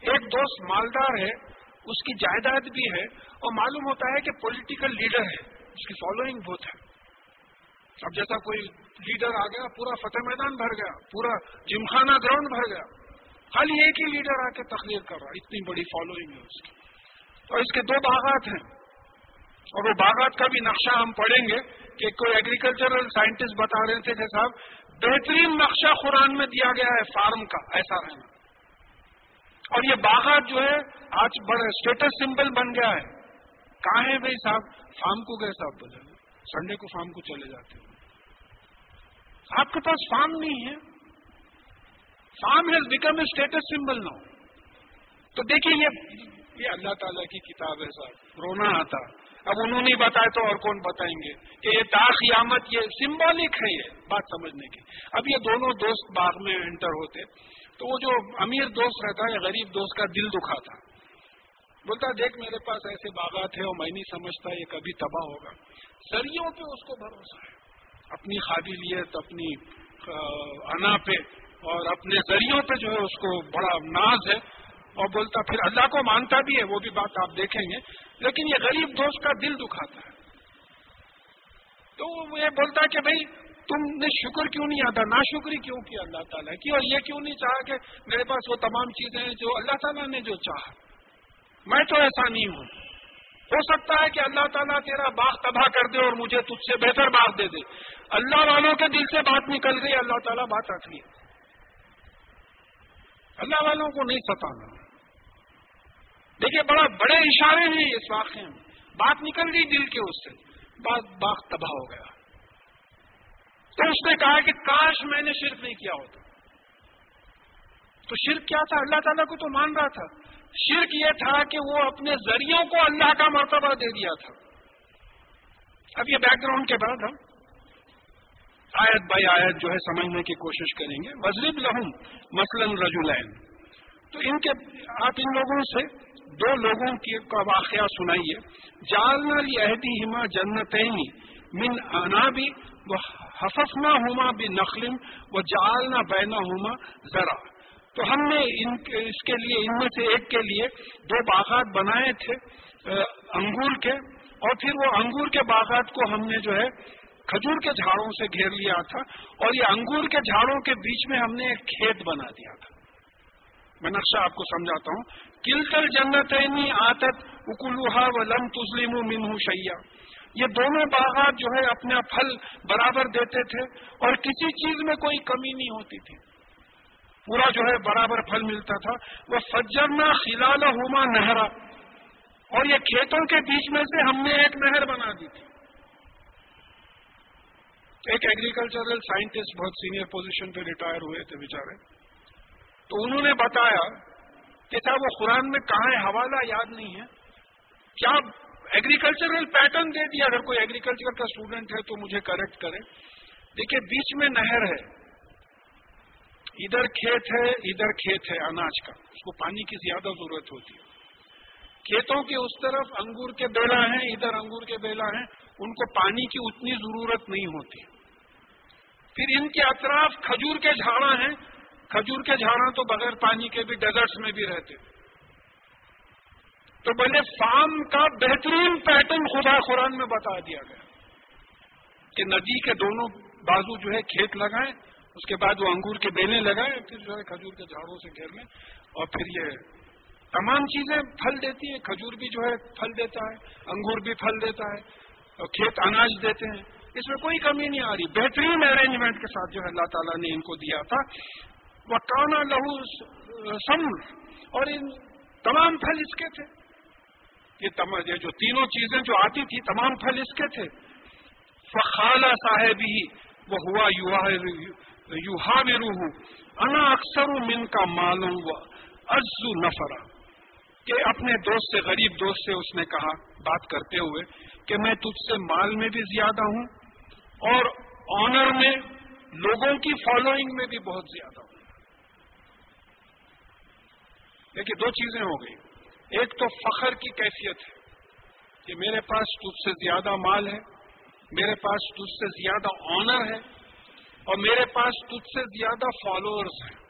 ایک دوست مالدار ہے، اس کی جائیداد بھی ہے اور معلوم ہوتا ہے کہ پولیٹیکل لیڈر ہے۔ اس کی فالوئنگ بہت ہے۔ اب جیسا کوئی لیڈر آ گیا، پورا فتح میدان بھر گیا، پورا جمخانہ گراؤنڈ بھر گیا۔ خالی ایک ہی لیڈر آ کے تقریر کر رہا اتنی بڑی فالوئنگ ہے اس کی۔ اور اس کے دو باغات ہیں۔ اور وہ باغات کا بھی نقشہ ہم پڑھیں گے کہ کوئی ایگریکلچرل سائنٹسٹ بتا رہے تھے کہ صاحب، بہترین نقشہ قرآن میں دیا گیا ہے فارم کا، ایسا رہنا۔ اور یہ باغات جو ہے، آج بڑا اسٹیٹس سمبل بن گیا ہے۔ کہاں ہے بھائی صاحب؟ فارم کو گئے صاحب بولے سنڈے کو فارم کو چلے جاتے آپ کے پاس فارم نہیں ہے۔ Farm has become a status symbol نہ تو دیکھیے یہ اللہ تعالیٰ کی کتاب ہے صاحب۔ رونا آتا۔ اب انہوں نے بتایا تو اور کون بتائیں گے؟ کہ یہ تا قیامت یہ سمبولک ہے یہ بات سمجھنے کی۔ اب یہ دونوں دوست باغ میں انٹر ہوتے۔ تو وہ جو امیر دوست رہتا یا غریب دوست کا دل دکھاتا۔ بولتا دیکھ میرے پاس ایسے باغات ہیں اور میں نہیں سمجھتا، یہ کبھی تباہ ہوگا۔ سریوں پہ اس کو بھروسہ ہے۔ اپنی قابلیت اپنی انا پہ اور اپنے ذریعوں پہ جو ہے اس کو بڑا ناز ہے۔ اور بولتا، پھر اللہ کو مانتا بھی ہے، وہ بھی بات آپ دیکھیں گے۔ لیکن یہ غریب دوست کا دل دکھاتا ہے۔ تو وہ یہ بولتا کہ بھائی، تم نے شکر کیوں نہیں آتا نا شکری کیوں کیا اللہ تعالیٰ کی؟ اور یہ کیوں نہیں چاہا کہ میرے پاس وہ تمام چیزیں ہیں جو اللہ تعالیٰ نے جو چاہا؟ میں تو ایسا نہیں ہوں۔ ہو سکتا ہے کہ اللہ تعالیٰ تیرا باغ تباہ کر دے اور مجھے تجھ سے بہتر باغ دے دے۔ اللہ والوں کے دل سے بات نکل گئی، اللہ تعالیٰ بات رکھ لی۔ اللہ والوں کو نہیں ستانا دیکھیے، بڑا بڑے اشارے ہیں اس واقعے میں۔ بات نکل گئی دل کے اس سے۔ بات باغ تباہ ہو گیا۔ تو اس نے کہا کہ کاش میں نے شرک نہیں کیا ہوتا۔ تو شرک کیا تھا؟ اللہ تعالیٰ کو تو مان رہا تھا۔ شرک یہ تھا کہ وہ اپنے ذریعوں کو اللہ کا مرتبہ دے دیا تھا۔ اب یہ بیک گراؤنڈ کے بعد ہم آیت بائی آیت جو ہے سمجھنے کی کوشش کریں گے۔ وزرب لہم مثلاً رجولین تو ان کے آپ ان لوگوں سے دو لوگوں کی کا واقعہ سنائیے۔ جالنا عہدی ہما جنتیں من آنا بھی وہ حفظنا ہوما بھی نقلم وہ جالنا بینا ہوما ذرا تو ہم نے ان اس کے لیے ان میں سے ایک کے لیے دو باغات بنائے تھے انگور کے۔ اور پھر وہ انگور کے باغات کو ہم نے جو ہے کھجور کے جھاڑوں سے گھیر لیا تھا۔ اور یہ انگور کے جھاڑوں کے بیچ میں ہم نے ایک کھیت بنا دیا تھا۔ میں نقشہ آپ کو سمجھاتا ہوں۔ کلکل جنت آتت اکلوہا و لم تسلیم منہ شیا یہ دونوں باغات جو ہے اپنا پھل برابر دیتے تھے اور کسی چیز میں کوئی کمی نہیں ہوتی تھی۔ پورا جو ہے برابر پھل ملتا تھا، وہ فجرنا خلال ہوما نہرا۔ اور یہ کھیتوں کے بیچ میں سے ہم نے ایک نہر بنا دی تھی۔ ایک ایگریکلچرل سائنٹسٹ بہت سینئر پوزیشن پہ ریٹائر ہوئے تھے بےچارے تو انہوں نے بتایا کہ صاحب، وہ قرآن میں کہاں ہے؟ حوالہ یاد نہیں ہے۔ کیا ایگریکلچرل پیٹرن دے دیا؟ اگر کوئی ایگریکلچر کا اسٹوڈنٹ ہے تو مجھے کریکٹ کرے۔ دیکھیے، بیچ میں نہر ہے۔ ادھر کھیت ہے، ادھر کھیت ہے اناج کا۔ اس کو پانی کی زیادہ ضرورت ہوتی ہے۔ کھیتوں کے اس طرف انگور کے بیلا ہیں، ادھر انگور کے بیلا ہیں، ان کو پانی کی اتنی ضرورت نہیں ہوتی۔ پھر ان کے اطراف کھجور کے جھاڑا ہیں۔ کھجور کے جھاڑا تو بغیر پانی کے بھی ڈیزرٹس میں بھی رہتے۔ تو بولے فارم کا بہترین پیٹرن خدا قرآن میں بتا دیا گیا۔ کہ ندی کے دونوں بازو جو ہے کھیت لگائیں۔ اس کے بعد وہ انگور کے بیلیں لگائیں پھر جو ہے کھجور کے جھاڑوں سے گھیر لیں اور پھر یہ تمام چیزیں پھل دیتی ہیں۔ کھجور بھی جو ہے پھل دیتا ہے، انگور بھی پھل دیتا ہے، اور کھیت اناج دیتے ہیں۔ اس میں کوئی کمی نہیں آ رہی۔ بہترین ارینجمنٹ کے ساتھ جو ہے اللہ تعالیٰ نے ان کو دیا تھا۔ وہ کانا لہو سم اور ان تمام پھل اس کے تھے۔ یہ جو تینوں چیزیں جو آتی تھی تمام پھل اس کے تھے۔ فخالہ صاحب ہی وہ ہوا یو یوہا روح انا اکثر من کا معلوم ازو نفرا. کہ اپنے دوست سے، غریب دوست سے اس نے کہا، بات کرتے ہوئے کہ میں تجھ سے مال میں بھی زیادہ ہوں اور آنر میں، لوگوں کی فالوئنگ میں بھی بہت زیادہ ہوں۔ دیکھیے، دو چیزیں ہو گئی۔ ایک تو فخر کی کیفیت ہے کہ میرے پاس تجھ سے زیادہ مال ہے، میرے پاس تجھ سے زیادہ آنر ہے اور میرے پاس تجھ سے زیادہ فالوورز ہیں۔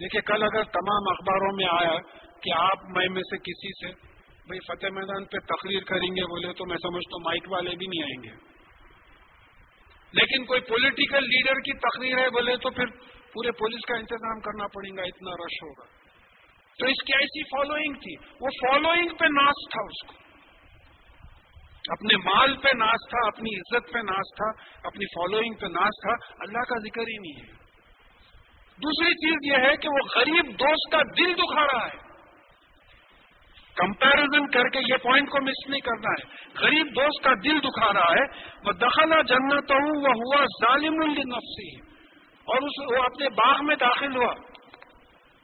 دیکھیے، کل اگر تمام اخباروں میں آیا کہ آپ میں میں سے کسی سے بھائی فتح میدان پہ تقریر کریں گے، بولے تو میں سمجھتا ہوں مائک والے بھی نہیں آئیں گے۔ لیکن کوئی پولیٹیکل لیڈر کی تقریر ہے، بولے تو پھر پورے پولیس کا انتظام کرنا پڑے گا، اتنا رش ہوگا۔ تو اس کی ایسی فالوئنگ تھی۔ وہ فالوئنگ پہ ناچ تھا اس کو۔ اپنے مال پہ ناچ تھا، اپنی عزت پہ ناچ تھا، اپنی فالوئنگ پہ ناچ تھا، اللہ کا ذکر ہی نہیں ہے۔ دوسری چیز یہ ہے کہ وہ غریب دوست کا دل دکھا رہا ہے۔ کمپیرزن کر کے یہ پوائنٹ کو مس نہیں کرنا ہے۔ غریب دوست کا دل دکھا رہا ہے۔ وہ دخلا جنت ہوں وہ ہوا ظالم النفسی اور اس وہ اپنے باغ میں داخل ہوا۔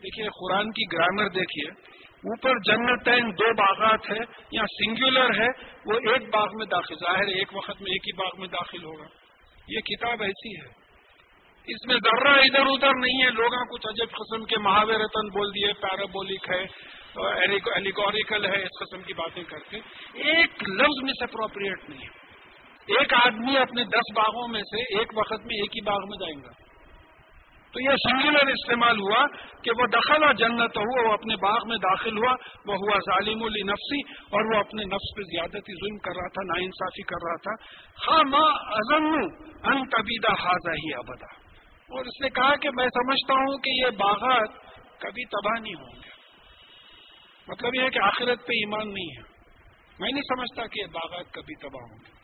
دیکھیے قرآن کی گرامر دیکھیے۔ اوپر جنتین دو باغات ہے یا سنگولر ہے، وہ ایک باغ میں داخل، ظاہر ہے ایک وقت میں ایک ہی باغ میں داخل ہوگا۔ یہ کتاب ایسی ہے۔ اس میں ذرہ ادھر ادھر نہیں ہے لوگوں کچھ عجب قسم کے رتن بول دیے پیرابولک ہے ایلیگوریکل ہے، اس قسم کی باتیں کرتے ایک لفظ میں سے اپروپریٹ نہیں ہے۔ ایک آدمی اپنے دس باغوں میں سے ایک وقت میں ایک ہی باغ میں جائیں گا۔ تو یہ سنگولر استعمال ہوا کہ وہ دخل جنت ہوا وہ اپنے باغ میں داخل ہوا، وہ ہوا ظالم النفسی اور وہ اپنے نفس پہ زیادتی ظلم کر رہا تھا نا انصافی کر رہا تھا۔ ہاں ماں ازم ان طبیدہ حاضہ ہی ابدا۔ اور اس نے کہا کہ میں سمجھتا ہوں کہ یہ باغات کبھی تباہ نہیں ہوں گے۔ مطلب یہ ہے کہ آخرت پہ ایمان نہیں ہے۔ میں نہیں سمجھتا کہ یہ باغات کبھی تباہ ہوں گے۔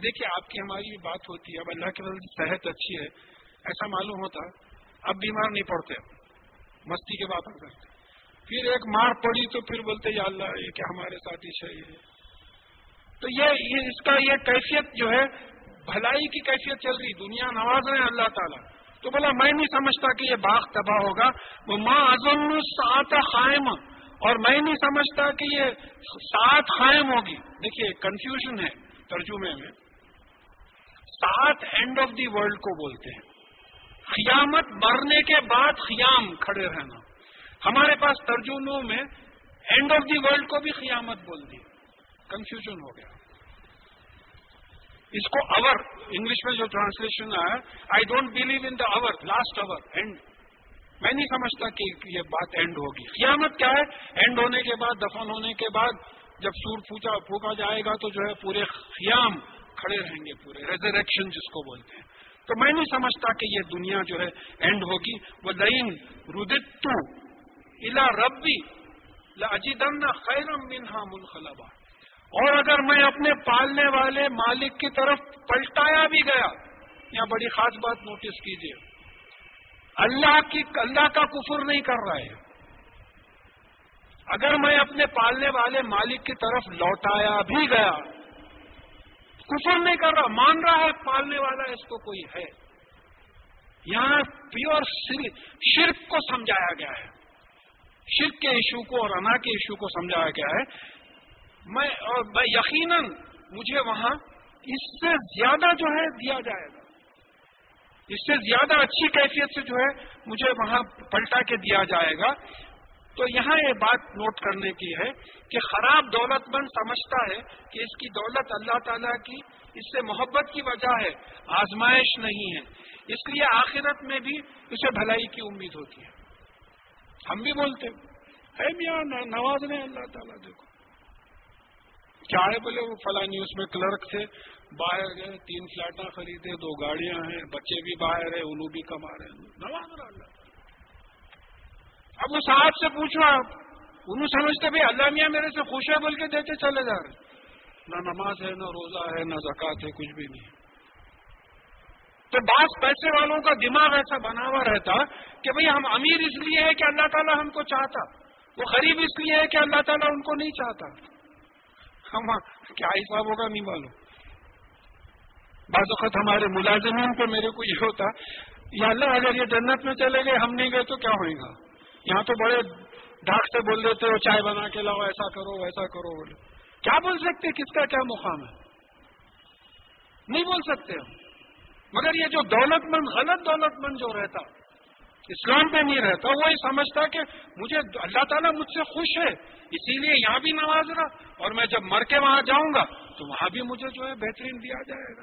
دیکھیے، آپ کی ہماری بھی بات ہوتی ہے، اب اللہ کے وجہ صحت اچھی ہے۔ ایسا معلوم ہوتا اب بیمار نہیں پڑتے، مستی کے بات کرتے پھر ایک مار پڑی تو پھر بولتے، یا اللہ، یہ کیا ہمارے ساتھ ہی چاہیے تو یہ اس کا یہ کیفیت جو ہے، بھلائی کی کیفیت چل رہی، دنیا نواز رہے ہیں اللہ تعالیٰ۔ تو بولا میں نہیں سمجھتا کہ یہ باغ تباہ ہوگا۔ وہ ماں ازم سات قائم اور میں نہیں سمجھتا کہ یہ سات قائم ہوگی۔ دیکھیے کنفیوژن ہے ترجمے میں۔ سات اینڈ آف دی ورلڈ کو بولتے ہیں۔ قیامت مرنے کے بعد قیام کھڑے رہنا۔ ہمارے پاس ترجموں میں اینڈ آف دی ورلڈ کو بھی قیامت بول دی۔ کنفیوژن ہو گیا۔ اس کو اور انگلش میں جو ٹرانسلیشن ہے آئی ڈونٹ بلیو ان دا اور لاسٹ اوور اینڈ میں نہیں سمجھتا کہ یہ بات اینڈ ہوگی۔ قیامت کیا ہے؟ اینڈ ہونے کے بعد، دفن ہونے کے بعد، جب سور پوچھا پھونکا جائے گا تو جو ہے پورے خیام کھڑے رہیں گے، پورے ریزریکشن جس کو بولتے ہیں۔ تو میں نہیں سمجھتا کہ یہ دنیا جو ہے اینڈ ہوگی۔ وہ لئین ردتو الا ربی لاجدن خیرم منہا منخلبا۔ اور اگر میں اپنے پالنے والے مالک کی طرف پلٹایا بھی گیا، یہاں بڑی خاص بات نوٹس کیجیے اللہ کی، اللہ کا کفر نہیں کر رہا ہے۔ اگر میں اپنے پالنے والے مالک کی طرف لوٹایا بھی گیا کفر نہیں کر رہا، مان رہا ہے، پالنے والا اس کو کوئی ہے۔ یہاں پیور شرک کو سمجھایا گیا ہے۔ شرک کے ایشو کو اور انا کے ایشو کو سمجھایا گیا ہے۔ میں اور یقیناً مجھے وہاں اس سے زیادہ جو ہے دیا جائے گا۔ اس سے زیادہ اچھی کیفیت سے جو ہے مجھے وہاں پلٹا کے دیا جائے گا۔ تو یہاں یہ بات نوٹ کرنے کی ہے کہ خراب دولت مند سمجھتا ہے کہ اس کی دولت اللہ تعالیٰ کی اس سے محبت کی وجہ ہے، آزمائش نہیں ہے۔ اس لیے آخرت میں بھی اسے بھلائی کی امید ہوتی ہے۔ ہم بھی بولتے ہے میاں نواز نے اللہ تعالیٰ، دیکھو۔ چاہے بولے وہ فلاں نیوز میں کلرک تھے، باہر گئے، تین فلیٹاں خریدے، دو گاڑیاں ہیں، بچے بھی باہر ہیں انہوں بھی کما رہے ہیں۔ نواز اللہ۔ اب وہ صاحب سے پوچھو آپ، انہوں سمجھتے بھائی اللہ میاں میرے سے خوش ہے بول کے دیتے چلے جا رہے نہ نماز ہے، نہ روزہ ہے، نہ زکات ہے، کچھ بھی نہیں۔ تو بعض پیسے والوں کا دماغ ایسا بنا ہوا رہتا کہ بھئی ہم امیر اس لیے ہے کہ اللہ تعالیٰ ہم کو چاہتا۔ وہ غریب اس لیے ہے کہ اللہ تعالیٰ ان کو نہیں چاہتا۔ ہم کیا حساب ہوگا، نہیں معلوم۔ بعض وقت ہمارے ملازمین پہ میرے کو یہ ہوتا، یا اللہ اگر یہ جنت میں چلے گئے، ہم نہیں گئے تو کیا ہوئے گا؟ یہاں تو بڑے ڈھاک سے بول دیتے ہو، چائے بنا کے لاؤ، ایسا کرو، ویسا کرو بولے کیا بول سکتے؟ کس کا کیا مقام ہے؟ نہیں بول سکتے ہم۔ مگر یہ جو دولت مند، غلط دولت مند جو رہتا، اسلام پہ نہیں رہتا وہ یہ سمجھتا کہ مجھے اللہ تعالیٰ مجھ سے خوش ہے، اسی لیے یہاں بھی نواز رہا، اور میں جب مر کے وہاں جاؤں گا، تو وہاں بھی مجھے جو ہے بہترین دیا جائے گا۔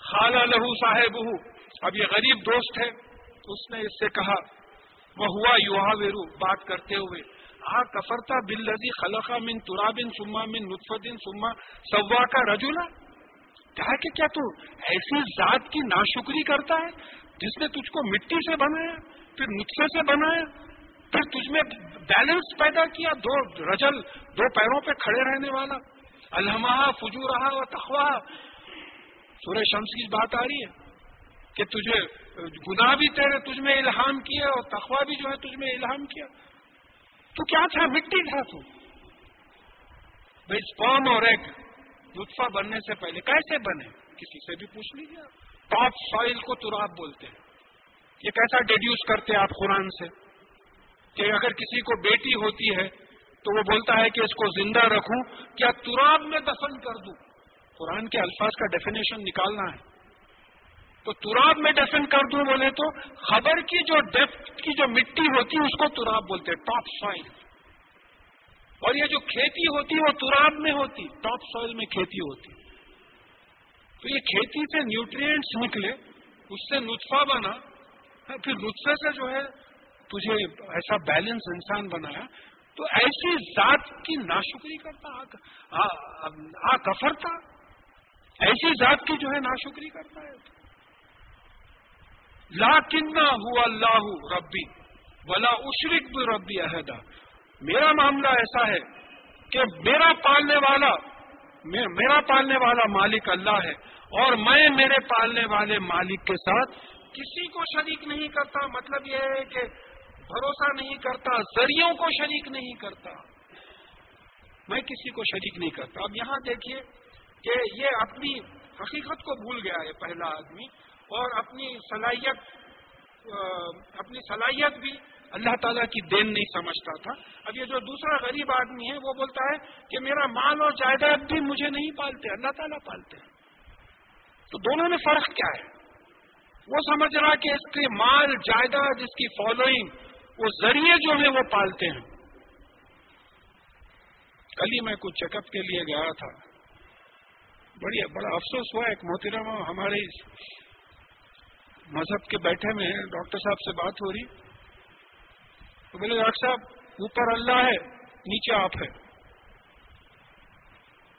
خالہ لہو صاحب اب یہ غریب دوست ہے، اس نے اس سے کہا وہ ہوا یوہا ویرو بات کرتے ہوئے، آ کفرتا بل لذی خلقہ من ترابن سما من نطفدن سما سوا کا رجولا کہا کہ کیا تو ایسی ذات کی ناشکری کرتا ہے جس نے تجھ کو مٹی سے بنایا، پھر نطفے سے بنایا، پھر تجھ میں بیلنس پیدا کیا، دو رجل، دو پیروں پہ کھڑے رہنے والا۔ الحمہ فجو رہا اور تخواہ سورہ شمس کی بات آ رہی ہے کہ تجھے گناہ بھی تیرے تجھ میں الہام کیا اور تخوا بھی جو ہے تجھ میں الہام کیا؟ تو کیا تھا؟ مٹی تھا تو۔ بھائی اسپام اور ایک لطفہ بننے سے پہلے کیسے بنے؟ کسی سے بھی پوچھ لیجیے ٹاپ سوئل کو تراب بولتے ہیں۔ یہ کیسا ڈیڈیوس کرتے آپ قرآن سے؟ کہ اگر کسی کو بیٹی ہوتی ہے تو وہ بولتا ہے کہ اس کو زندہ رکھوں، کیا تراب میں دفن کر دوں؟ قرآن کے الفاظ کا ڈیفینیشن نکالنا ہے۔ تو تراب میں ڈسن کر دوں بولے تو، خبر کی جو ڈیپتھ کی جو مٹی ہوتی ہے، اس کو تراب بولتے ٹاپ سوئل اور یہ جو کھیتی ہوتی وہ تراب میں ہوتی ٹاپ سوئل میں کھیتی ہوتی. تو یہ کھیتی سے نیوٹریئنٹس نکلے، اس سے نطفہ بنا، پھر رسے سے جو ہے، تجھے ایسا بیلنس انسان بنایا. تو ایسی ذات کی ناشکری کرتا آ، کفرتا. ایسی ذات کی جو ہے ناشکری کرتا ہے۔ لاکنہ ہوا اللہ ربی ولا اشرک بھی ربی عہدہ میرا معاملہ ایسا ہے کہ میرا پالنے والا میرا پالنے والا مالک اللہ ہے اور میں میرے پالنے والے مالک کے ساتھ کسی کو شریک نہیں کرتا۔ مطلب یہ ہے کہ بھروسہ نہیں کرتا، ذریعوں کو شریک نہیں کرتا۔ میں کسی کو شریک نہیں کرتا۔ اب یہاں دیکھیے کہ یہ اپنی حقیقت کو بھول گیا ہے، پہلا آدمی۔ اور اپنی صلاحیت اپنی صلاحیت بھی اللہ تعالیٰ کی دین نہیں سمجھتا تھا۔ اب یہ جو دوسرا غریب آدمی ہے، وہ بولتا ہے کہ میرا مال اور جائیداد بھی مجھے نہیں پالتے، اللہ تعالیٰ پالتے۔ تو دونوں میں فرق کیا ہے؟ وہ سمجھ رہا کہ اس کے مال، جائیداد، اس کی فالوئنگ وہ ذریعے جو ہیں وہ پالتے ہیں۔ کل ہی میں کچھ چیک اپ کے لیے گیا تھا۔ بڑی بڑا افسوس ہوا، ایک محترمہ ہمارے مذہب کے بیٹھے میں ڈاکٹر صاحب سے بات ہو رہی۔ تو بولے، ڈاکٹر صاحب، اوپر اللہ ہے، نیچے آپ ہے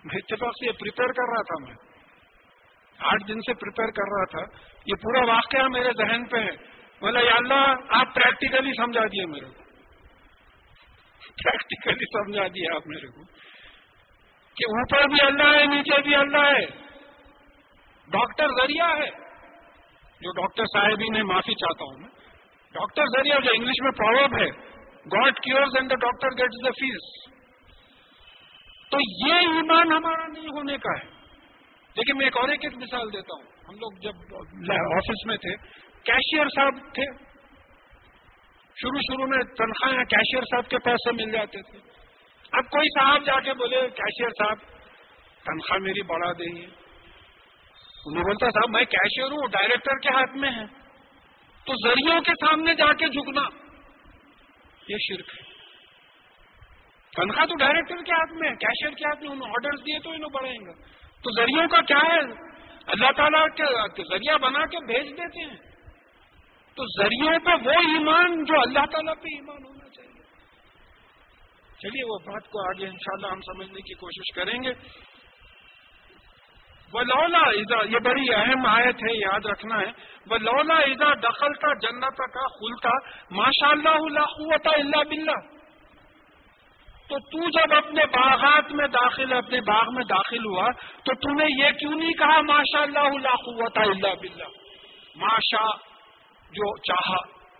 میں اتفاق سے یہ پریپیئر کر رہا تھا میں۔ آٹھ دن سے پریپیئر کر رہا تھا۔ یہ پورا واقعہ میرے ذہن پہ ہے۔ بولے، یا اللہ، آپ پریکٹیکلی سمجھا دیے میرے کو۔ پریکٹیکلی سمجھا دیے آپ میرے کو۔ کہ اوپر بھی اللہ ہے، نیچے بھی اللہ ہے۔ ڈاکٹر ذریعہ ہے۔ جو ڈاکٹر صاحب ہی نے معافی چاہتا ہوں میں. ڈاکٹر ذریعہ جو انگلش میں پروب ہے God cures and the doctor gets the fees تو یہ ایمان ہمارا نہیں ہونے کا ہے. لیکن میں ایک اور ایک مثال دیتا ہوں. ہم لوگ جب آفس میں تھے کیشیئر صاحب تھے. شروع شروع میں تنخواہیں کیشیئر صاحب کے پیسے مل جاتے تھے. اب کوئی صاحب جا کے بولے کیشیئر صاحب، تنخواہ میری بڑھا دیں گے. انہیں بولتا صاحب، میں کیشیئر ہوں ڈائریکٹر کے ہاتھ میں ہے. تو ذریعوں کے سامنے جا کے جھکنا، یہ شرک ہے۔ تنخواہ تو ڈائریکٹر کے ہاتھ میں ہے کیشیئر کے ہاتھ میں انہوں آرڈر دیے تو انہوں بڑھیں گا تو ذریعوں کا کیا ہے؟ اللہ تعالیٰ کے ذریعہ بنا کے بھیج دیتے ہیں۔ تو ذریعوں پہ وہ ایمان جو اللہ تعالیٰ پہ ایمان ہونا چاہیے۔ چلیے، وہ بات کو آگے انشاءاللہ ہم سمجھنے کی کوشش کریں گے۔ وہ لولا ایزا یہ بڑی اہم آیت ہے، یاد رکھنا ہے۔ وہ لولا ایزا دخل تھا جنت کا کھلتا ماشاء اللہ قوت اللہ بلّہ تو تو جب اپنے باغات میں داخل، اپنے باغ میں داخل ہوا، تو تم نے یہ کیوں نہیں کہا ماشاء اللہ قوت اللہ بلّہ ماشا جو چاہا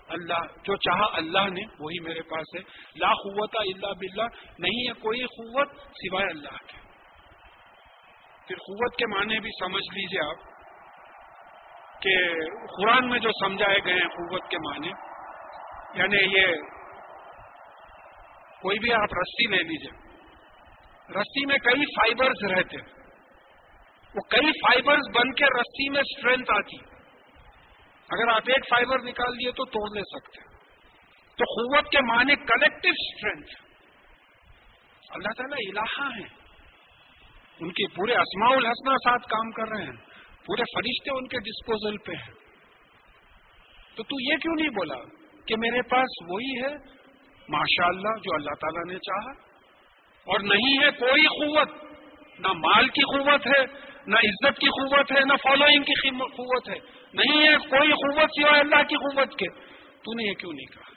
اللہ، جو چاہا اللہ نے، وہی میرے پاس ہے۔ لا قوت اللہ بلّہ نہیں ہے کوئی قوت سوائے اللہ کے۔ پھر قوت کے معنی بھی سمجھ لیجیے آپ کہ قرآن میں جو سمجھائے گئے ہیں قوت کے معنی یعنی یہ کوئی بھی آپ رسی لے لیجیے۔ رسی میں کئی فائبرز رہتے وہ کئی فائبرز بن کے رسی میں اسٹرینتھ آتی۔ اگر آپ ایک فائبر نکال دیے تو توڑ لے سکتے تو قوت کے معنی کلیکٹو اسٹرینتھ اللہ تعالیٰ الہا ہیں۔ ان کے پورے اسماع الحسنہ ساتھ کام کر رہے ہیں۔ پورے فرشتے ان کے ڈسپوزل پہ ہیں۔ تو تو یہ کیوں نہیں بولا کہ میرے پاس وہی ہے ماشاء اللہ جو اللہ تعالیٰ نے چاہا؟ اور نہیں ہے کوئی قوت، نہ مال کی قوت ہے، نہ عزت کی قوت ہے، نہ فالوئنگ کی قوت ہے۔ نہیں ہے کوئی قوت سوائے اللہ کی قوت کے۔ تو نے یہ کیوں نہیں کہا؟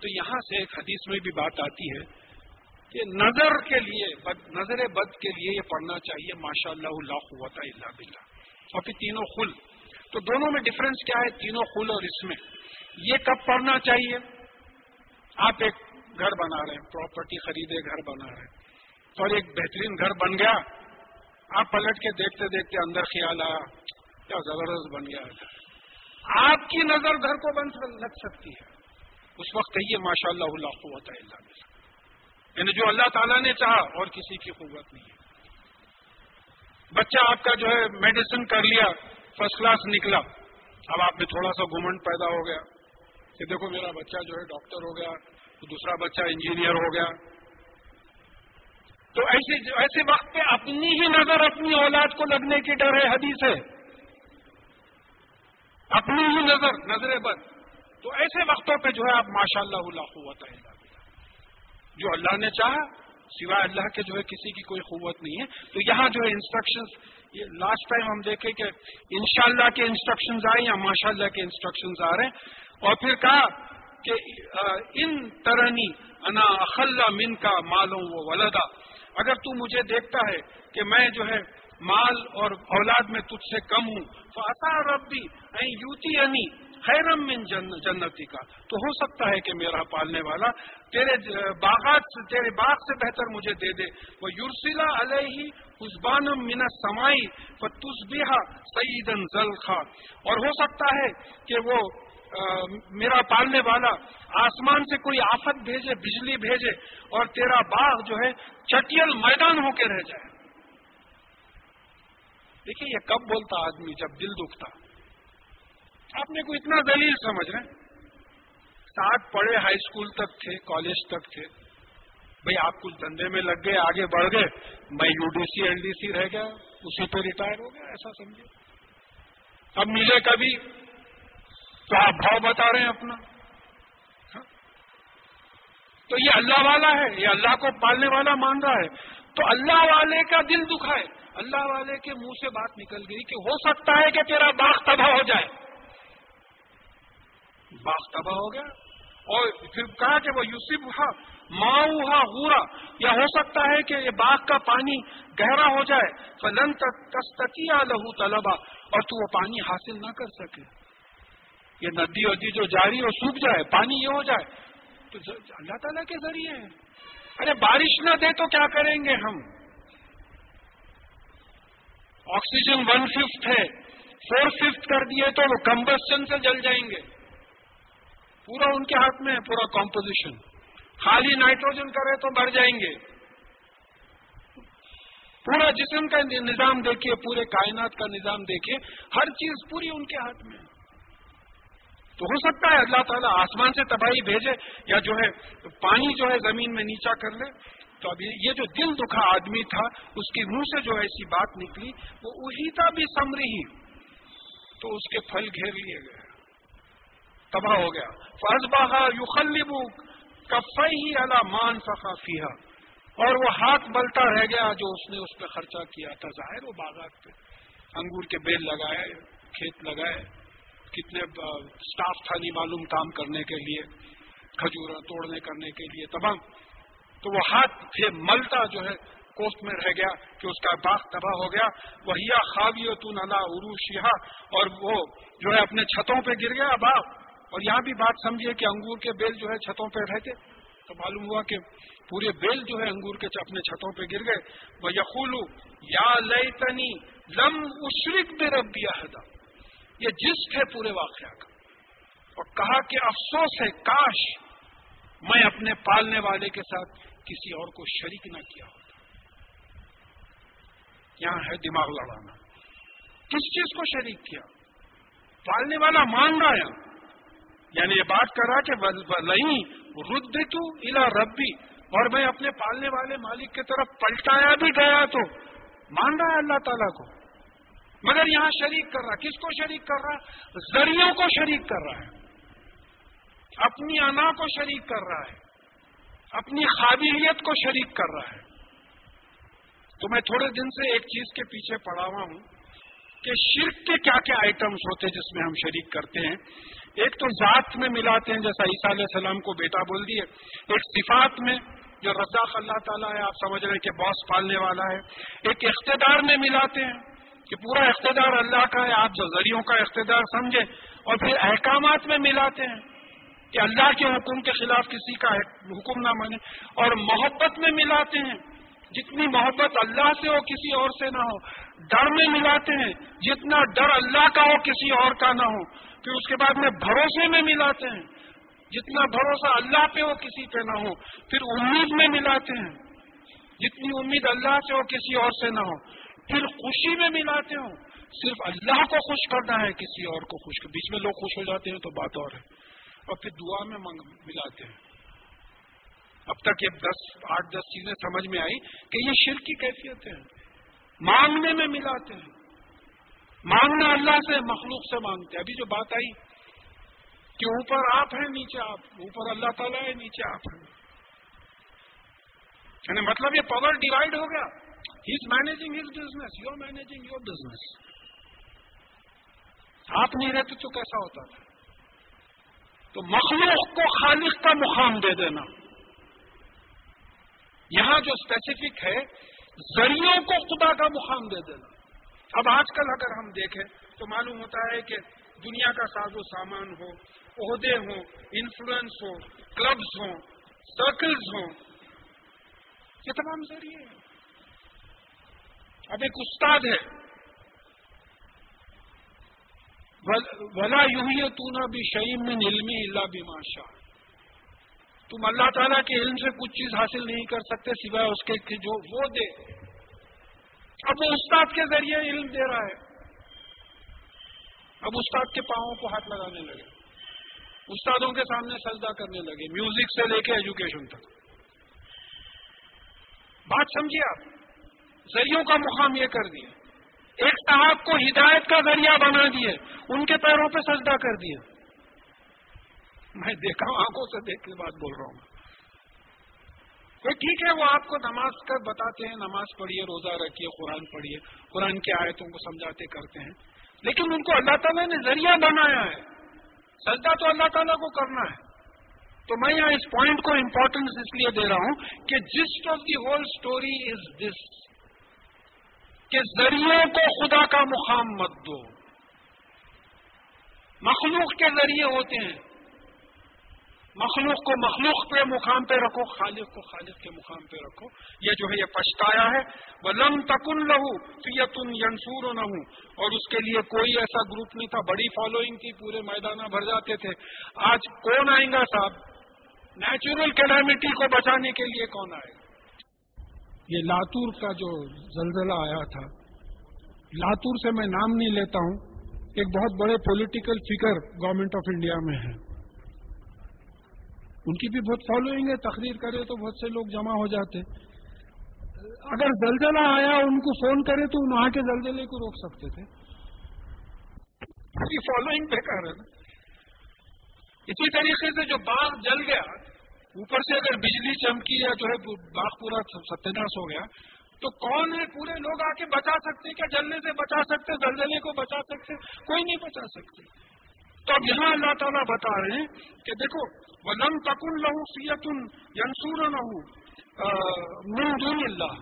تو یہاں سے ایک حدیث میں بھی بات آتی ہے کہ نظر کے لیے نظر بد کے لیے یہ پڑھنا چاہیے ماشاء اللہ اللہ قوت اللہ بلّہ اور پھر تینوں خل۔ تو دونوں میں ڈفرنس کیا ہے؟ تینوں خل اور اس میں۔ یہ کب پڑھنا چاہیے؟ آپ ایک گھر بنا رہے ہیں پراپرٹی خریدے، گھر بنا رہے ہیں۔ اور ایک بہترین گھر بن گیا۔ آپ پلٹ کے دیکھتے دیکھتے اندر خیال آیا، کیا زبردست بن گیا آپ کی نظر گھر کو بن لگ سکتی ہے۔ اس وقت کہیے ماشاء اللہ اللہ قوت اللہ بلّہ یعنی جو اللہ تعالیٰ نے چاہا اور کسی کی قوت نہیں ہے۔ بچہ آپ کا جو ہے میڈیسن کر لیا فرسٹ کلاس نکلا۔ اب آپ میں تھوڑا سا گھومنٹ پیدا ہو گیا۔ کہ دیکھو میرا بچہ جو ہے ڈاکٹر ہو گیا دوسرا بچہ انجینئر ہو گیا۔ تو ایسے ایسے وقت پہ اپنی ہی نظر اپنی اولاد کو لگنے کی ڈر ہے، حدیث ہے۔ اپنی ہی نظر نظر بد تو ایسے وقتوں پہ جو ہے آپ ماشاء اللہ اللہ قوت جو اللہ نے چاہا، سوائے اللہ کے جو ہے کسی کی کوئی قوت نہیں ہے۔ تو یہاں جو ہے انسٹرکشن لاسٹ ٹائم ہم دیکھیں کہ انشاءاللہ کے انسٹرکشنز آئے یا ماشاء اللہ کے انسٹرکشنز آ رہے ہیں۔ اور پھر کہا کہ ان ترنی انا اخلا من کا مالوں وہ ولدا۔ اگر تو مجھے دیکھتا ہے کہ میں جو ہے مال اور اولاد میں تجھ سے کم ہوں فاطا ربی یوتی انی خیرم من جنتی کا۔ تو ہو سکتا ہے کہ میرا پالنے والا تیرے، باغات سے، تیرے باغ سے بہتر مجھے دے دے۔ وہ یورسیلا علیہ حسبانم من سمائی و تسبیہ سعیدن ذلخا اور ہو سکتا ہے کہ وہ میرا پالنے والا آسمان سے کوئی آفت بھیجے، بجلی بھیجے اور تیرا باغ جو ہے چٹیل میدان ہو کے رہ جائے۔ دیکھیے یہ کب بولتا آدمی جب دل دکھتا۔ آپ کو اتنا دلیل سمجھ رہے ساتھ پڑھے ہائی اسکول تک تھے، کالج تک تھے۔ بھئی آپ کچھ دندے میں لگ گئے، آگے بڑھ گئے، میں U D C L D C رہ گیا، اسی پہ ریٹائر ہو گیا، ایسا سمجھے۔ اب ملے کبھی؟ تو آپ بھاؤ بتا رہے ہیں اپنا۔ ہاں؟ تو یہ اللہ والا ہے، یہ اللہ کو پالنے والا مان رہا ہے۔ تو اللہ والے کا دل دکھائے۔ اللہ والے کے منہ سے بات نکل گئی کہ ہو سکتا ہے کہ تیرا باغ تباہ ہو جائے۔ باغ تباہ ہو گیا اور پھر کہا کہ وہ یوسف ہا ماؤ ہا غورا، یا ہو سکتا ہے کہ یہ باغ کا پانی گہرا ہو جائے، فلن تستیا لہو طلبا اور تو وہ پانی حاصل نہ کر سکے۔ یہ ندی ودی جی جو جاری ہو، سوکھ جائے، پانی یہ ہو جائے، تو اللہ تعالیٰ کے ذریعے ہے ارے بارش نہ دے تو کیا کریں گے ہم؟ آکسیجن ون ففتھ ہے فور ففتھ کر دیے تو وہ کمبسٹن سے جل جائیں گے۔ پورا ان کے ہاتھ میں ہے، پورا کمپوزیشن خالی نائٹروجن کرے تو بڑھ جائیں گے۔ پورا جسم کا نظام دیکھیے، پورے کائنات کا نظام دیکھیے، ہر چیز پوری ان کے ہاتھ میں تو ہو سکتا ہے اللہ تعالیٰ آسمان سے تباہی بھیجے یا جو ہے پانی جو ہے زمین میں نیچا کر لے۔ تو ابھی یہ جو دل دکھا آدمی تھا، اس کے منہ سے جو ایسی بات نکلی، وہ اسی تھا بھی سمری تو اس کے پھل گھیر لیے گئے۔ تباہ ہو گیا۔ فرض بہا یو کفئی ہی اللہ مان سخا فیحا اور وہ ہاتھ بلتا رہ گیا جو اس نے اس پہ خرچہ کیا تھا۔ ظاہر وہ باغات پہ انگور کے بیل لگائے، کھیت لگائے۔ کتنے اسٹاف تھا نہیں معلوم کام کرنے کے لیے کھجور توڑنے کرنے کے لیے، تمام۔ تو وہ ہاتھ سے ملتا جو ہے کوست میں رہ گیا کہ اس کا باغ تباہ ہو گیا۔ وہیا خاوی و نلا عروشیہ اور وہ جو ہے، اپنے چھتوں پہ گر گیا، باغ۔ اور یہاں بھی بات سمجھیے کہ انگور کے بیل جو ہے چھتوں پہ رہتے تو معلوم ہوا کہ پورے بیل جو ہے انگور کے اپنے چھتوں پہ گر گئے۔ وہ یقولو یا لئی تنی لم اشرک بے ربی عہدہ یہ جس ہے پورے واقعہ کا۔ اور کہا کہ افسوس ہے، کاش میں اپنے پالنے والے کے ساتھ کسی اور کو شریک نہ کیا ہوتا۔ یہاں ہے دماغ لڑانا۔ کس چیز کو شریک کیا؟ پالنے والا مان رہا ہے یعنی یہ بات کر رہا کہ نہیں رد تو الا ربی۔ اور میں اپنے پالنے والے مالک کی طرف پلٹایا بھی گیا تو۔ مان رہا ہے اللہ تعالیٰ کو۔ مگر یہاں شریک کر رہا۔ کس کو شریک کر رہا؟ ذریعوں کو شریک کر رہا ہے۔ اپنی انا کو شریک کر رہا ہے۔ اپنی قابلیت کو شریک کر رہا ہے۔ تو میں تھوڑے دن سے ایک چیز کے پیچھے پڑا ہوا ہوں کہ شرک کے کیا کیا آئٹمس ہوتے ہیں جس میں ہم شریک کرتے ہیں۔ ایک تو ذات میں ملاتے ہیں جیسا عیسیٰ علیہ السلام کو بیٹا بول دیے۔ ایک صفات میں، جو رزاق اللہ تعالیٰ ہے، آپ سمجھ رہے ہیں کہ باس پالنے والا ہے۔ ایک اقتدار میں ملاتے ہیں کہ پورا اقتدار اللہ کا ہے، آپ جو ذریعوں کا اقتدار سمجھیں۔ اور پھر احکامات میں ملاتے ہیں کہ اللہ کے حکم کے خلاف کسی کا حکم نہ مانے۔ اور محبت میں ملاتے ہیں، جتنی محبت اللہ سے ہو، کسی اور سے نہ ہو۔ ڈر میں ملاتے ہیں، جتنا ڈر اللہ کا ہو، کسی اور کا نہ ہو۔ پھر اس کے بعد میں بھروسے میں ملاتے ہیں۔ جتنا بھروسہ اللہ پہ ہو کسی پہ نہ ہو، پھر امید میں ملاتے ہیں۔ جتنی امید اللہ سے ہو، کسی اور سے نہ ہو۔ پھر خوشی میں ملاتے ہو صرف اللہ کو خوش کرنا ہے، کسی اور کو خوش کر بیچ میں لوگ خوش ہو جاتے ہیں تو بات اور ہے۔ اور پھر دعا میں ملاتے ہیں۔ اب تک یہ دس، آٹھ، دس چیزیں سمجھ میں آئی کہ یہ شرک کی کیفیت ہے۔ مانگنے میں ملاتے ہیں۔ مانگنا اللہ سے، مخلوق سے مانگتے ابھی جو بات آئی کہ اوپر آپ ہیں، نیچے آپ۔ اوپر اللہ تعالیٰ ہے، نیچے آپ ہیں۔ یعنی مطلب یہ پاور ڈیوائڈ ہو گیا۔ He is managing his business you are managing your business آپ نہیں رہتے تو کیسا ہوتا؟ تھا تو مخلوق کو خالق کا مقام دے دینا۔ یہاں جو اسپیسیفک ہے، ذریعوں کو خدا کا مقام دے دینا۔ اب آج کل اگر ہم دیکھیں تو معلوم ہوتا ہے کہ دنیا کا ساز و سامان ہو، عہدے ہوں انفلوئنس ہو کلبز ہوں سرکلز ہوں، یہ تمام ذریعے ہیں۔ اب ایک استاد ہے۔ ولا یوں تو نہ بھی شعیم میں علمی اللہ بھی ماشا تم اللہ تعالیٰ کے علم سے کچھ چیز حاصل نہیں کر سکتے سوائے اس کے جو وہ دے۔ اب وہ استاد کے ذریعے علم دے رہا ہے۔ اب استاد کے پاؤں کو ہاتھ لگانے لگے۔ استادوں کے سامنے سجدہ کرنے لگے۔ میوزک سے لے کے ایجوکیشن تک۔ بات سمجھیے آپ؟ ذریعوں کا مقام یہ کر دیا۔ ایک صاحب کو ہدایت کا ذریعہ بنا دیے۔ ان کے پیروں پہ سجدہ کر دیا۔ میں دیکھا ہوں، آنکھوں سے دیکھ کے بات بول رہا ہوں۔ کوئی ٹھیک ہے، وہ آپ کو نماز کر بتاتے ہیں، نماز پڑھیے، روزہ رکھیے، قرآن پڑھیے، قرآن کی آیتوں کو سمجھاتے کرتے ہیں۔ لیکن ان کو اللہ تعالیٰ نے ذریعہ بنایا ہے۔ سجدہ تو اللہ تعالیٰ کو کرنا ہے۔ تو میں یہاں اس پوائنٹ کو امپورٹنس اس لیے دے رہا ہوں کہ just of the whole story is this کہ ذریعے کو خدا کا مقام مت دو۔ مخلوق کے ذریعے ہوتے ہیں۔ مخلوق کو مخلوق پہ مقام پہ رکھو، خالق کو خالق کے مقام پہ رکھو۔ یہ جو ہے یہ پچھتایا ہے۔ وہ لم تکن لہو تو یہ تم ینسور نہ ہوں اور اس کے لیے کوئی ایسا گروپ نہیں تھا، بڑی فالوئنگ تھی، پورے میدانہ بھر جاتے تھے۔ آج کون آئیں گا صاحب؟ نیچرل کیلامٹی کو بچانے کے لیے کون آئے گا؟ یہ لاتور کا جو زلزلہ آیا تھا، لاتور سے میں نام نہیں لیتا ہوں، ایک بہت بڑے political figure government of India میں ہیں ان کی بھی بہت فالوئنگ ہے تقریر کرے تو بہت سے لوگ جمع ہو جاتے اگر زلزلہ آیا، ان کو فون کرے تو وہاں کے زلزلے کو روک سکتے تھے۔ فالوئنگ بیکار ہے نا۔ اسی طریقے سے جو باغ جل گیا، اوپر سے اگر بجلی چمکی یا جو ہے، باغ پورا ستیہ ہو گیا، تو کون ہے؟ پورے لوگ آ کے بچا سکتے کیا؟ جلنے سے بچا سکتے زلزلے کو بچا سکتے کوئی نہیں بچا سکتے۔ تو اب یہاں اللہ تعالیٰ بتا رہے ہیں کہ دیکھو وہ لم تکن لہو سیتن ینسور دون اللہ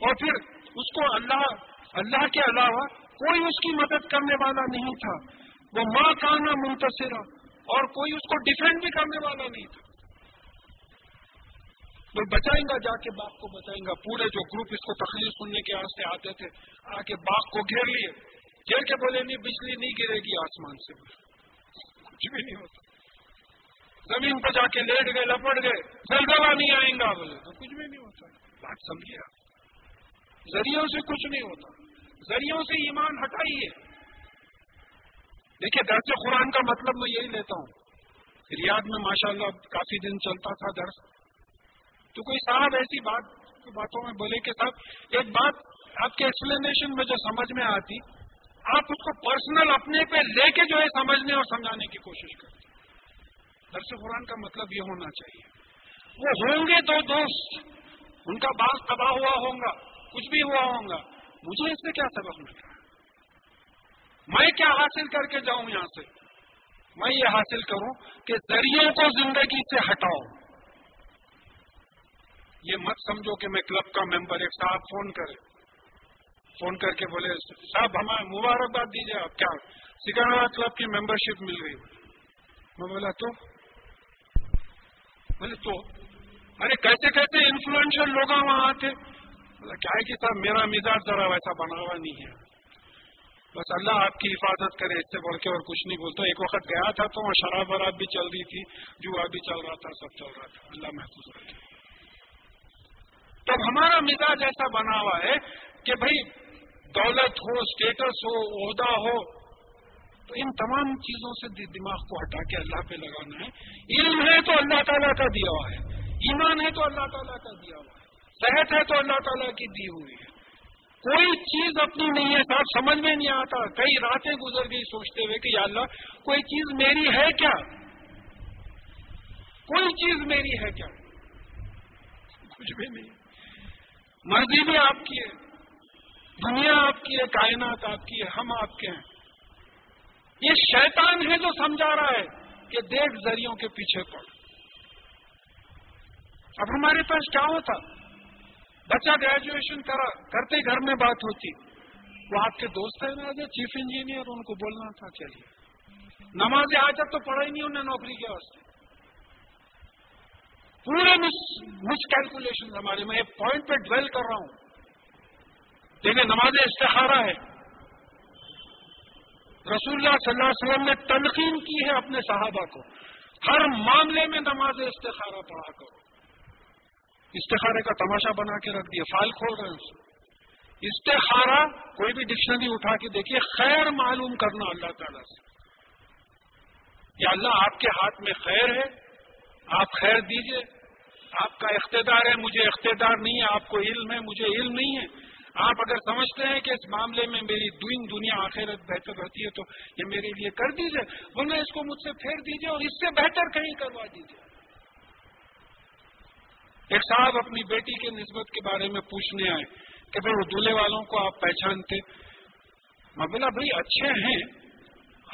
اور پھر اس کو اللہ اللہ کے علاوہ کوئی اس کی مدد کرنے والا نہیں تھا۔ وہ ماں کانا منتصرا، اور کوئی اس کو ڈیفینڈ بھی کرنے والا نہیں تھا۔ وہ بچائیں گا، جا کے باغ کو بچائیں گا۔ پورے جو گروپ اس کو تکلیف سننے کے واسطے آتے تھے، آ کے باغ کو گھیر لیے۔ گھیر کے بولے، نہیں، بجلی نہیں گرے گی آسمان سے۔ کچھ بھی نہیں ہوتا زمین پہ جا کے لیٹ گئے، لپٹ گئے زلزلہ نہیں آئیں گا بولے تو کچھ بھی نہیں ہوتا بات سمجھیے آپ؟ ذریعوں سے کچھ نہیں ہوتا۔ ذریعوں سے ایمان ہٹائیے۔ دیکھیے، درس قرآن کا مطلب میں یہی لیتا ہوں۔ ریاض میں ماشاءاللہ کافی دن چلتا تھا درس۔ تو کوئی صاحب ایسی بات باتوں میں بولے کہ صاحب ایک بات آپ کے ایکسپلینیشن میں جو سمجھ میں آتی آپ اس کو پرسنل اپنے پہ لے کے جو ہے سمجھنے اور سمجھانے کی کوشش کریں۔ درس قرآن کا مطلب یہ ہونا چاہیے۔ وہ ہوں گے دو دوست، ان کا باغ تباہ ہوا ہوگا کچھ بھی ہوا ہوگا مجھے اس سے کیا سبق مل رہا میں کیا حاصل کر کے جاؤں یہاں سے؟ میں یہ حاصل کروں کہ ذریعوں کو زندگی سے ہٹاؤ۔ یہ مت سمجھو کہ میں کلب کا ممبر ایک صاحب فون کرے۔ فون کر کے بولے، صاحب، ہمیں مبارکباد دیجیے آپ کیا سکندرآباد کلب کی ممبرشپ مل گئی. میں بولا، تو؟ بولے، تو؟ ارے، کیسے کیسے انفلوئنشل لوگ وہاں آتے؟ کیا ہے کہ صاحب، میرا مزاج ذرا ویسا بنا ہوا نہیں ہے۔ بس اللہ آپ کی حفاظت کرے، اس سے بڑھ کے اور کچھ نہیں بولتا۔ ایک وقت گیا تھا تو وہاں شراب وراب بھی چل رہی تھی، جوا بھی چل رہا تھا، سب چل رہا تھا۔ اللہ محفوظ رکھے۔ تو ہمارا مزاج ایسا بنا ہوا ہے کہ بھائی دولت ہو اسٹیٹس ہو، عہدہ ہو، تو ان تمام چیزوں سے دماغ کو ہٹا کے اللہ پہ لگانا ہے۔ علم ہے تو اللہ تعالیٰ کا دیا ہوا ہے۔ ایمان ہے تو اللہ تعالیٰ کا دیا ہوا ہے۔ صحت ہے تو اللہ تعالیٰ کی دی ہوئی ہے۔ کوئی چیز اپنی نہیں ہے، صاحب، سمجھ میں نہیں آتا۔ کئی راتیں گزر گئی سوچتے ہوئے کہ یا اللہ، کوئی چیز میری ہے کیا؟ کوئی چیز میری ہے کیا؟ کچھ بھی نہیں۔ مرضی بھی آپ کی ہے۔ دنیا آپ کی ہے، کائنات آپ کی ہے، ہم آپ کے ہیں۔ یہ شیطان ہے جو سمجھا رہا ہے کہ دیکھ زریوں کے پیچھے پڑ۔ اب ہمارے پاس کیا ہوتا؟ بچہ گریجویشن کرا، کرتے گھر میں بات ہوتی۔ وہ آپ کے دوست ہیں نا چیف انجینئر، ان کو بولنا تھا، چلیے۔ نماز آج تک تو پڑھا ہی نہیں انہیں نوکری کے واسطے۔ پورے مس کیلکولیشن ہمارے میں، ایک پوائنٹ پہ ڈویل کر رہا ہوں۔ دیکھیں نماز استخارہ ہے۔ رسول اللہ صلی اللہ علیہ وسلم نے تلقین کی ہے اپنے صحابہ کو۔ ہر معاملے میں نماز استخارہ پڑھا کرو۔ استخارے کا تماشا بنا کے رکھ دیا، فائل کھول رہے ہیں استخارہ کوئی بھی ڈکشنری اٹھا کے دیکھیے، خیر معلوم کرنا اللہ تعالیٰ سے۔ یا اللہ آپ کے ہاتھ میں خیر ہے، آپ خیر دیجیے۔ آپ کا اقتدار ہے، مجھے اقتدار نہیں ہے، آپ کو علم ہے، مجھے علم نہیں ہے۔ آپ اگر سمجھتے ہیں کہ اس معاملے میں میری دوئنگ دنیا آخرت بہتر رہتی ہے تو یہ میرے لیے کر دیجیے، ورنہ اس کو مجھ سے پھیر دیجیے اور اس سے بہتر کہیں کروا دیجیے۔ ایک صاحب اپنی بیٹی کے نسبت کے بارے میں پوچھنے آئے کہ بھائی وہ دولہے والوں کو آپ پہچانتے؟ میں بولا، بھائی اچھے ہیں۔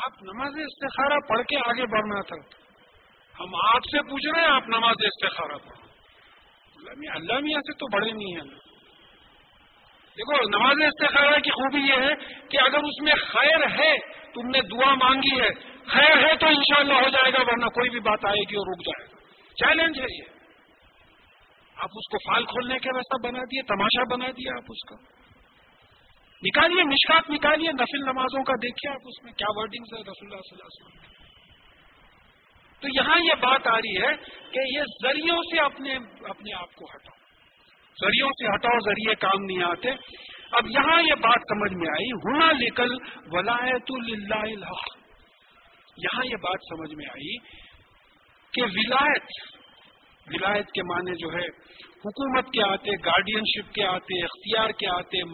آپ نماز استخارہ پڑھ کے آگے بڑھنا تھا۔ ہم آپ سے پوچھ رہے ہیں آپ نماز استخارہ پڑھو۔ اللہ میاں سے تو بڑے نہیں ہیں۔ دیکھو، نماز استخارہ کی خوبی یہ ہے کہ اگر اس میں خیر ہے، تم نے دعا مانگی ہے، خیر ہے تو انشاءاللہ ہو جائے گا، ورنہ کوئی بھی بات آئے گی اور رک جائے گا۔ چیلنج ہے یہ۔ آپ اس کو فال کھولنے کے ویسا بنا دیے، تماشا بنا دیا آپ اس کا۔ نکالیے، مشکات نکالیے، نفل نمازوں کا دیکھیے آپ اس میں کیا ورڈنگ ہے رسول اللہ صلی اللہ علیہ وسلم۔ تو یہاں یہ بات آ رہی ہے کہ یہ ذریعوں سے اپنے اپنے آپ کو ہٹاؤ۔ ذریعوں سے ہٹاؤ، ذریعے کام نہیں آتے۔ اب یہاں یہ بات سمجھ میں آئی ہونا نکل ولایت اللہ یہاں یہ بات سمجھ میں آئی کہ ولایت ولایت کے معنی جو ہے، حکومت کے آتے گارڈین شپ کے آتے، اختیار کے آتے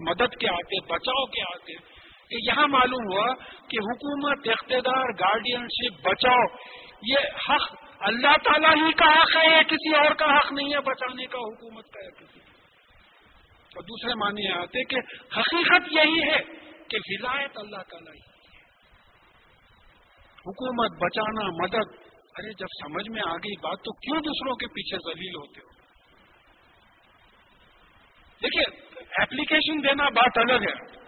مدد کے آتے، بچاؤ کے آتے۔ کہ یہاں معلوم ہوا کہ حکومت، اقتدار گارڈین شپ بچاؤ، یہ حق اللہ تعالیٰ ہی کا حق ہے، یہ کسی اور کا حق نہیں ہے، بچانے کا حکومت کا یا کسی اور دوسرے معنی آتے کہ حقیقت یہی ہے کہ ولایت اللہ تعالیٰ ہی حکومت، بچانا، مدد۔ ارے، جب سمجھ میں آ گئی بات، تو کیوں دوسروں کے پیچھے ذلیل ہوتے ہو؟ دیکھیے ایپلیکیشن دینا بات الگ ہے۔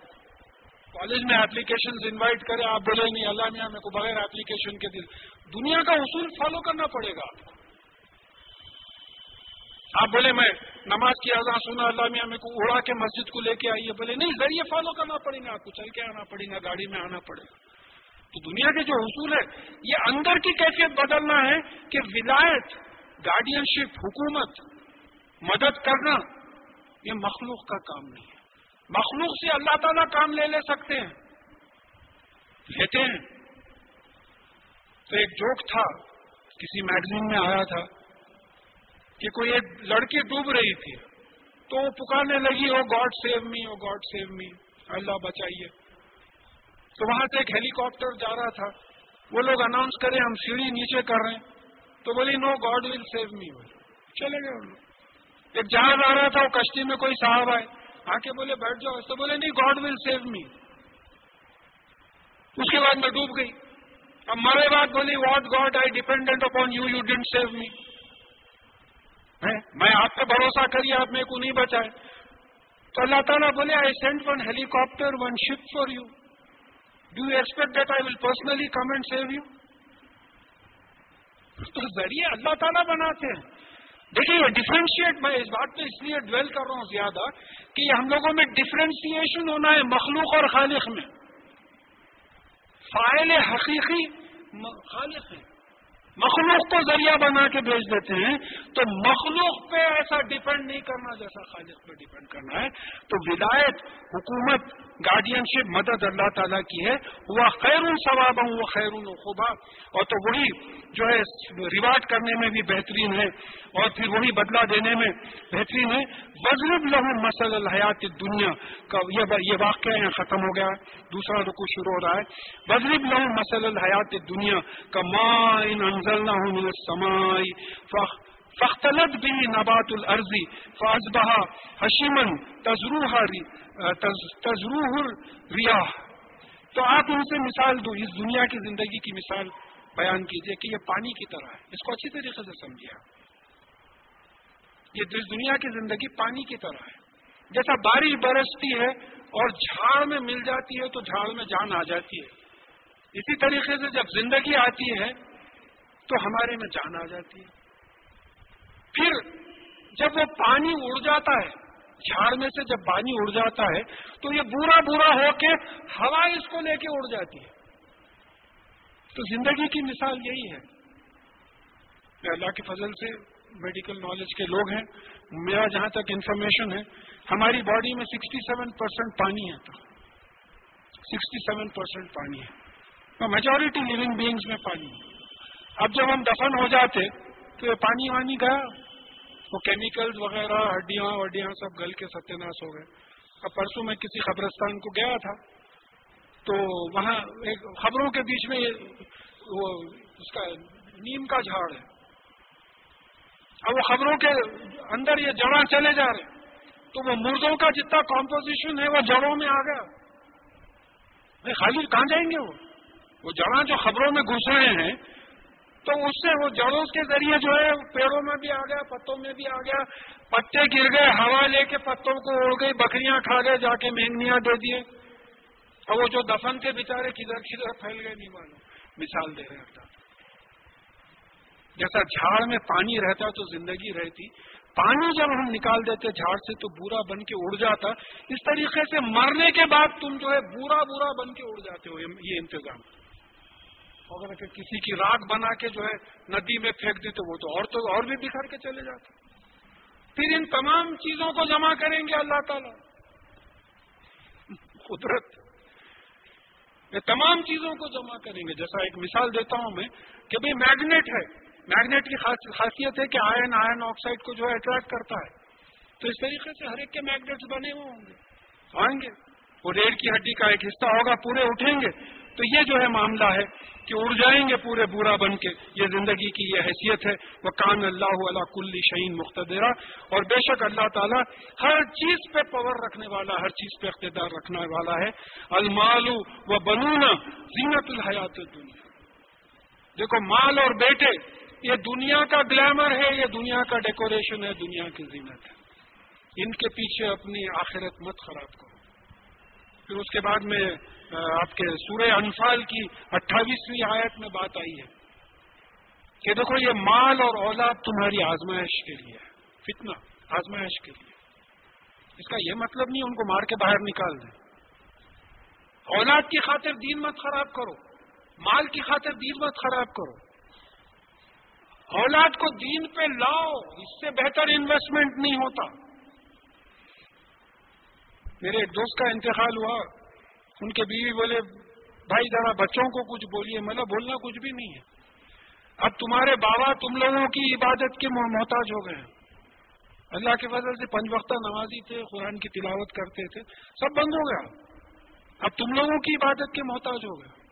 کالج میں ایپلیکیشن انوائٹ کرے، آپ بولے نہیں، اللہ میاں، میرے کو بغیر ایپلیکیشن کے دل۔ دنیا کا اصول فالو کرنا پڑے گا۔ آپ کو آپ بولے میں نماز کی اذان سنا اللہ میاں، میرے کو اڑا کے مسجد کو لے کے آئیے۔ بولے نہیں، ذریعے فالو کرنا پڑے گا، آپ کو چل کے آنا پڑے گا، گاڑی میں آنا پڑے گا۔ تو دنیا کے جو حصول ہے، یہ اندر کی کیفیت بدلنا ہے کہ ولایت گارڈین شپ حکومت، مدد کرنا، یہ مخلوق کا کام نہیں ہے۔ مخلوق سے اللہ تعالیٰ کام لے لے سکتے ہیں۔ لیتے ہیں۔ تو ایک جوک تھا، کسی میگزین میں آیا تھا کہ کوئی ایک لڑکی ڈوب رہی تھی۔ تو وہ پکارنے لگی او God save me oh God save me اللہ بچائیے۔ تو وہاں سے ایک ہیلی کاپٹر جا رہا تھا۔ وہ لوگ اناؤنس کرے، ہم سیڑھی نیچے کر رہے ہیں۔ تو بولی نو گاڈ ول سیو می چلے گئے۔ ان لوگ ایک جہاز آ رہا تھا، وہ کشتی میں کوئی صاحب آئے۔ آ کے بولے، بیٹھ جاؤ۔ تو بولے، نہیں گاڈ ول سیو می اس کے بعد میں ڈوب گئی۔ اب مرے بعد بولی what God I dependent upon you you didn't save me میں آپ پہ بھروسہ کری، آپ میرے کو نہیں بچائے۔ تو اللہ تعالیٰ بولے I sent one helicopter one ship for you do you expect that I will personally come and save you تو ذریعے اللہ تعالیٰ بناتے ہیں۔ دیکھیے یہ ڈفرینشیٹ میں اس بات پہ اس لیے ڈویل کر رہا ہوں زیادہ کہ ہم لوگوں میں ڈفرینشیشن ہونا ہے مخلوق اور خالق میں۔ فائل حقیقی خالق ہے۔ مخلوق کو ذریعہ بنا کے بھیج دیتے ہیں۔ تو مخلوق پہ ایسا ڈپینڈ نہیں کرنا جیسا خالق پہ ڈپینڈ کرنا ہے۔ تو ولایت حکومت گارڈین شپ مدد اللہ تعالیٰ کی ہے۔ وہ خیر ثواب ہوں وہ خیر الخبا اور تو وہی جو ہے ریوارڈ کرنے میں بھی بہترین ہے۔ اور پھر وہی بدلہ دینے میں بہترین ہے۔ وزرب لہو مسل الحیات دنیا کا یہ واقعہ یہاں ختم ہو گیا۔ ہے دوسرا رکو شروع ہو رہا ہے۔ وزرب لہو مسل الحیات دنیا کا ماں انزل نہ ہوں سمائی فختلت بھی نبات الرضی فاض بہا حشیمن تجروح تجروح ریاح تو آپ ان سے مثال دو، اس دنیا کی زندگی کی مثال بیان کیجیے کہ یہ پانی کی طرح ہے۔ اس کو اچھی طریقے سے سمجھے یہ اس دنیا کی زندگی پانی کی طرح ہے۔ جیسا بارش برستی ہے اور جھاڑ میں مل جاتی ہے تو جھاڑ میں جان آ جاتی ہے۔ اسی طریقے سے جب زندگی آتی ہے تو ہمارے میں جان آ جاتی ہے۔ پھر جب وہ پانی اڑ جاتا ہے، جھاڑ میں سے جب پانی اڑ جاتا ہے، تو یہ برا برا ہو کے ہوا اس کو لے کے اڑ جاتی ہے۔ تو زندگی کی مثال یہی ہے۔ اللہ کے فضل سے میڈیکل نالج کے لوگ ہیں۔ میرا جہاں تک انفارمیشن ہے، ہماری باڈی میں سکسٹی سیون پرسینٹ پانی ہے تو۔ سکسٹی سیون پرسینٹ پانی ہے۔ میجورٹی لونگ بینگس میں پانی ہے۔ اب جب ہم دفن ہو جاتے، تو یہ پانی وانی گیا۔ وہ کیمیکلز وغیرہ، ہڈیاں، وڈیاں سب گل کے ستیہ ناش ہو گئے۔ اب پرسوں میں کسی قبرستان کو گیا تھا، تو وہاں ایک خبروں کے بیچ میں وہ اس کا نیم کا جھاڑ ہے۔ اب وہ خبروں کے اندر یہ جڑاں چلے جا رہے۔ تو وہ مردوں کا جتنا کمپوزیشن ہے، وہ جڑوں میں آ گیا۔ خالی کہاں جائیں گے وہ؟ وہ جڑاں جو خبروں میں گھس رہے ہیں تو اس سے وہ جڑوں کے ذریعے جو ہے پیڑوں میں بھی آ گیا، پتوں میں بھی آ گیا۔ پتے گر گئے، ہوا لے کے پتوں کو اڑ گئی، بکریاں کھا گئے، جا کے مہنگیاں دے دیے۔ اور وہ جو دفن کے بےچارے کدھر کدھر پھیل گئے، نہیں معلوم۔ مثال دے رہے ہیں جیسا جھاڑ میں پانی رہتا تو زندگی رہتی۔ پانی جب ہم نکال دیتے جھاڑ سے تو بورا بن کے اڑ جاتا۔ اس طریقے سے مرنے کے بعد تم جو ہے بورا بورا بن کے اڑ جاتے ہو، یہ انتظام۔ اگر کسی کی راگ بنا کے جو ہے ندی میں پھینک دی تو وہ تو اور تو اور بھی بکھر کے چلے جاتے۔ پھر ان تمام چیزوں کو جمع کریں گے اللہ تعالی۔ قدرت۔ یہ تمام چیزوں کو جمع کریں گے۔ جیسا ایک مثال دیتا ہوں میں کہ بھئی میگنیٹ ہے۔ میگنیٹ کی خاصیت ہے کہ آئن آئن آکسائڈ کو جو ہے اٹریکٹ کرتا ہے۔ تو اس طریقے سے ہر ایک کے میگنیٹس بنے ہوئے ہوں گے۔ آئیں گے۔ وہ ریڑھ کی ہڈی کا ایک حصہ ہوگا، پورے اٹھیں گے۔ تو یہ جو ہے معاملہ ہے کہ اڑ جائیں گے پورے برا بن کے، یہ زندگی کی یہ حیثیت ہے۔ وہ کان اللہ علیہ کل شعین مختدرہ اور بے شک اللہ تعالیٰ ہر چیز پہ پور رکھنے والا، ہر چیز پہ اقتدار رکھنے والا ہے۔ المالو و بنونا زینت الحیات دنیا دیکھو، مال اور بیٹے، یہ دنیا کا گلیمر ہے، یہ دنیا کا ڈیکوریشن ہے، دنیا کی زینت ہے۔ ان کے پیچھے اپنی آخرت مت خراب کرو۔ پھر اس کے بعد میں آپ کے سورہ انفال کی اٹھائیسویں آیت میں بات آئی ہے کہ دیکھو، یہ مال اور اولاد تمہاری آزمائش کے لیے ہے فتنا آزمائش کے لیے۔ اس کا یہ مطلب نہیں ان کو مار کے باہر نکال دیں۔ اولاد کی خاطر دین مت خراب کرو، مال کی خاطر دین مت خراب کرو۔ اولاد کو دین پہ لاؤ، اس سے بہتر انویسٹمنٹ نہیں ہوتا۔ میرے ایک دوست کا انتقال ہوا۔ ان کے بیوی بولے، بھائی ذرا بچوں کو کچھ بولیے. مطلب بولنا کچھ بھی نہیں ہے. اب تمہارے بابا تم لوگوں کی عبادت کے محتاج ہو گئے ہیں۔ اللہ کے فضل سے پنج وقتہ نمازی تھے، قرآن کی تلاوت کرتے تھے، سب بند ہو گیا۔ اب تم لوگوں کی عبادت کے محتاج ہو گئے۔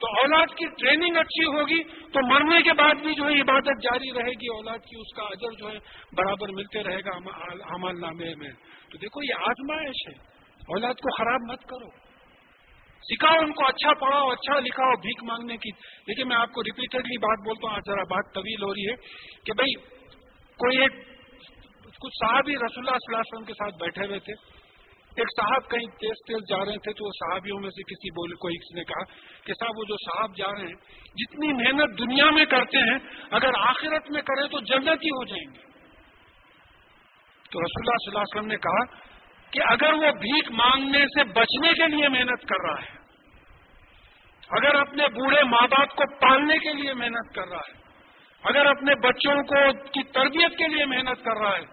تو اولاد کی ٹریننگ اچھی ہوگی تو مرنے کے بعد بھی جو ہے عبادت جاری رہے گی، اولاد کی اس کا اجر جو ہے برابر ملتے رہے گا حمال نامے میں۔ تو دیکھو یہ آزمائش ہے۔ اولاد کو خراب مت کرو۔ سکھاؤ ان کو اچھا پڑھاؤ اچھا لکھاؤ، بھیک مانگنے کی۔ لیکن میں آپ کو ریپیٹڈلی بات بولتا ہوں، آج ذرا بات طویل ہو رہی ہے کہ بھائی، کوئی ایک، کچھ صاحب ہی رسول اللہ صلی اللہ علیہ وسلم کے ساتھ بیٹھے ہوئے تھے۔ ایک صاحب کہیں تیز تیز جا رہے تھے تو وہ صحابیوں میں سے کسی بولے کو نے کہا کہ صاحب، وہ جو صاحب جا رہے ہیں، جتنی محنت دنیا میں کرتے ہیں، اگر آخرت میں کریں تو جنت ہی ہو جائیں گے۔ تو رسول اللہ صلی اللہ علیہ وسلم نے کہا کہ اگر وہ بھیک مانگنے سے بچنے کے لیے محنت کر رہا ہے، اگر اپنے بوڑھے ماں باپ کو پالنے کے لیے محنت کر رہا ہے، اگر اپنے بچوں کو کی تربیت کے لیے محنت کر رہا ہے،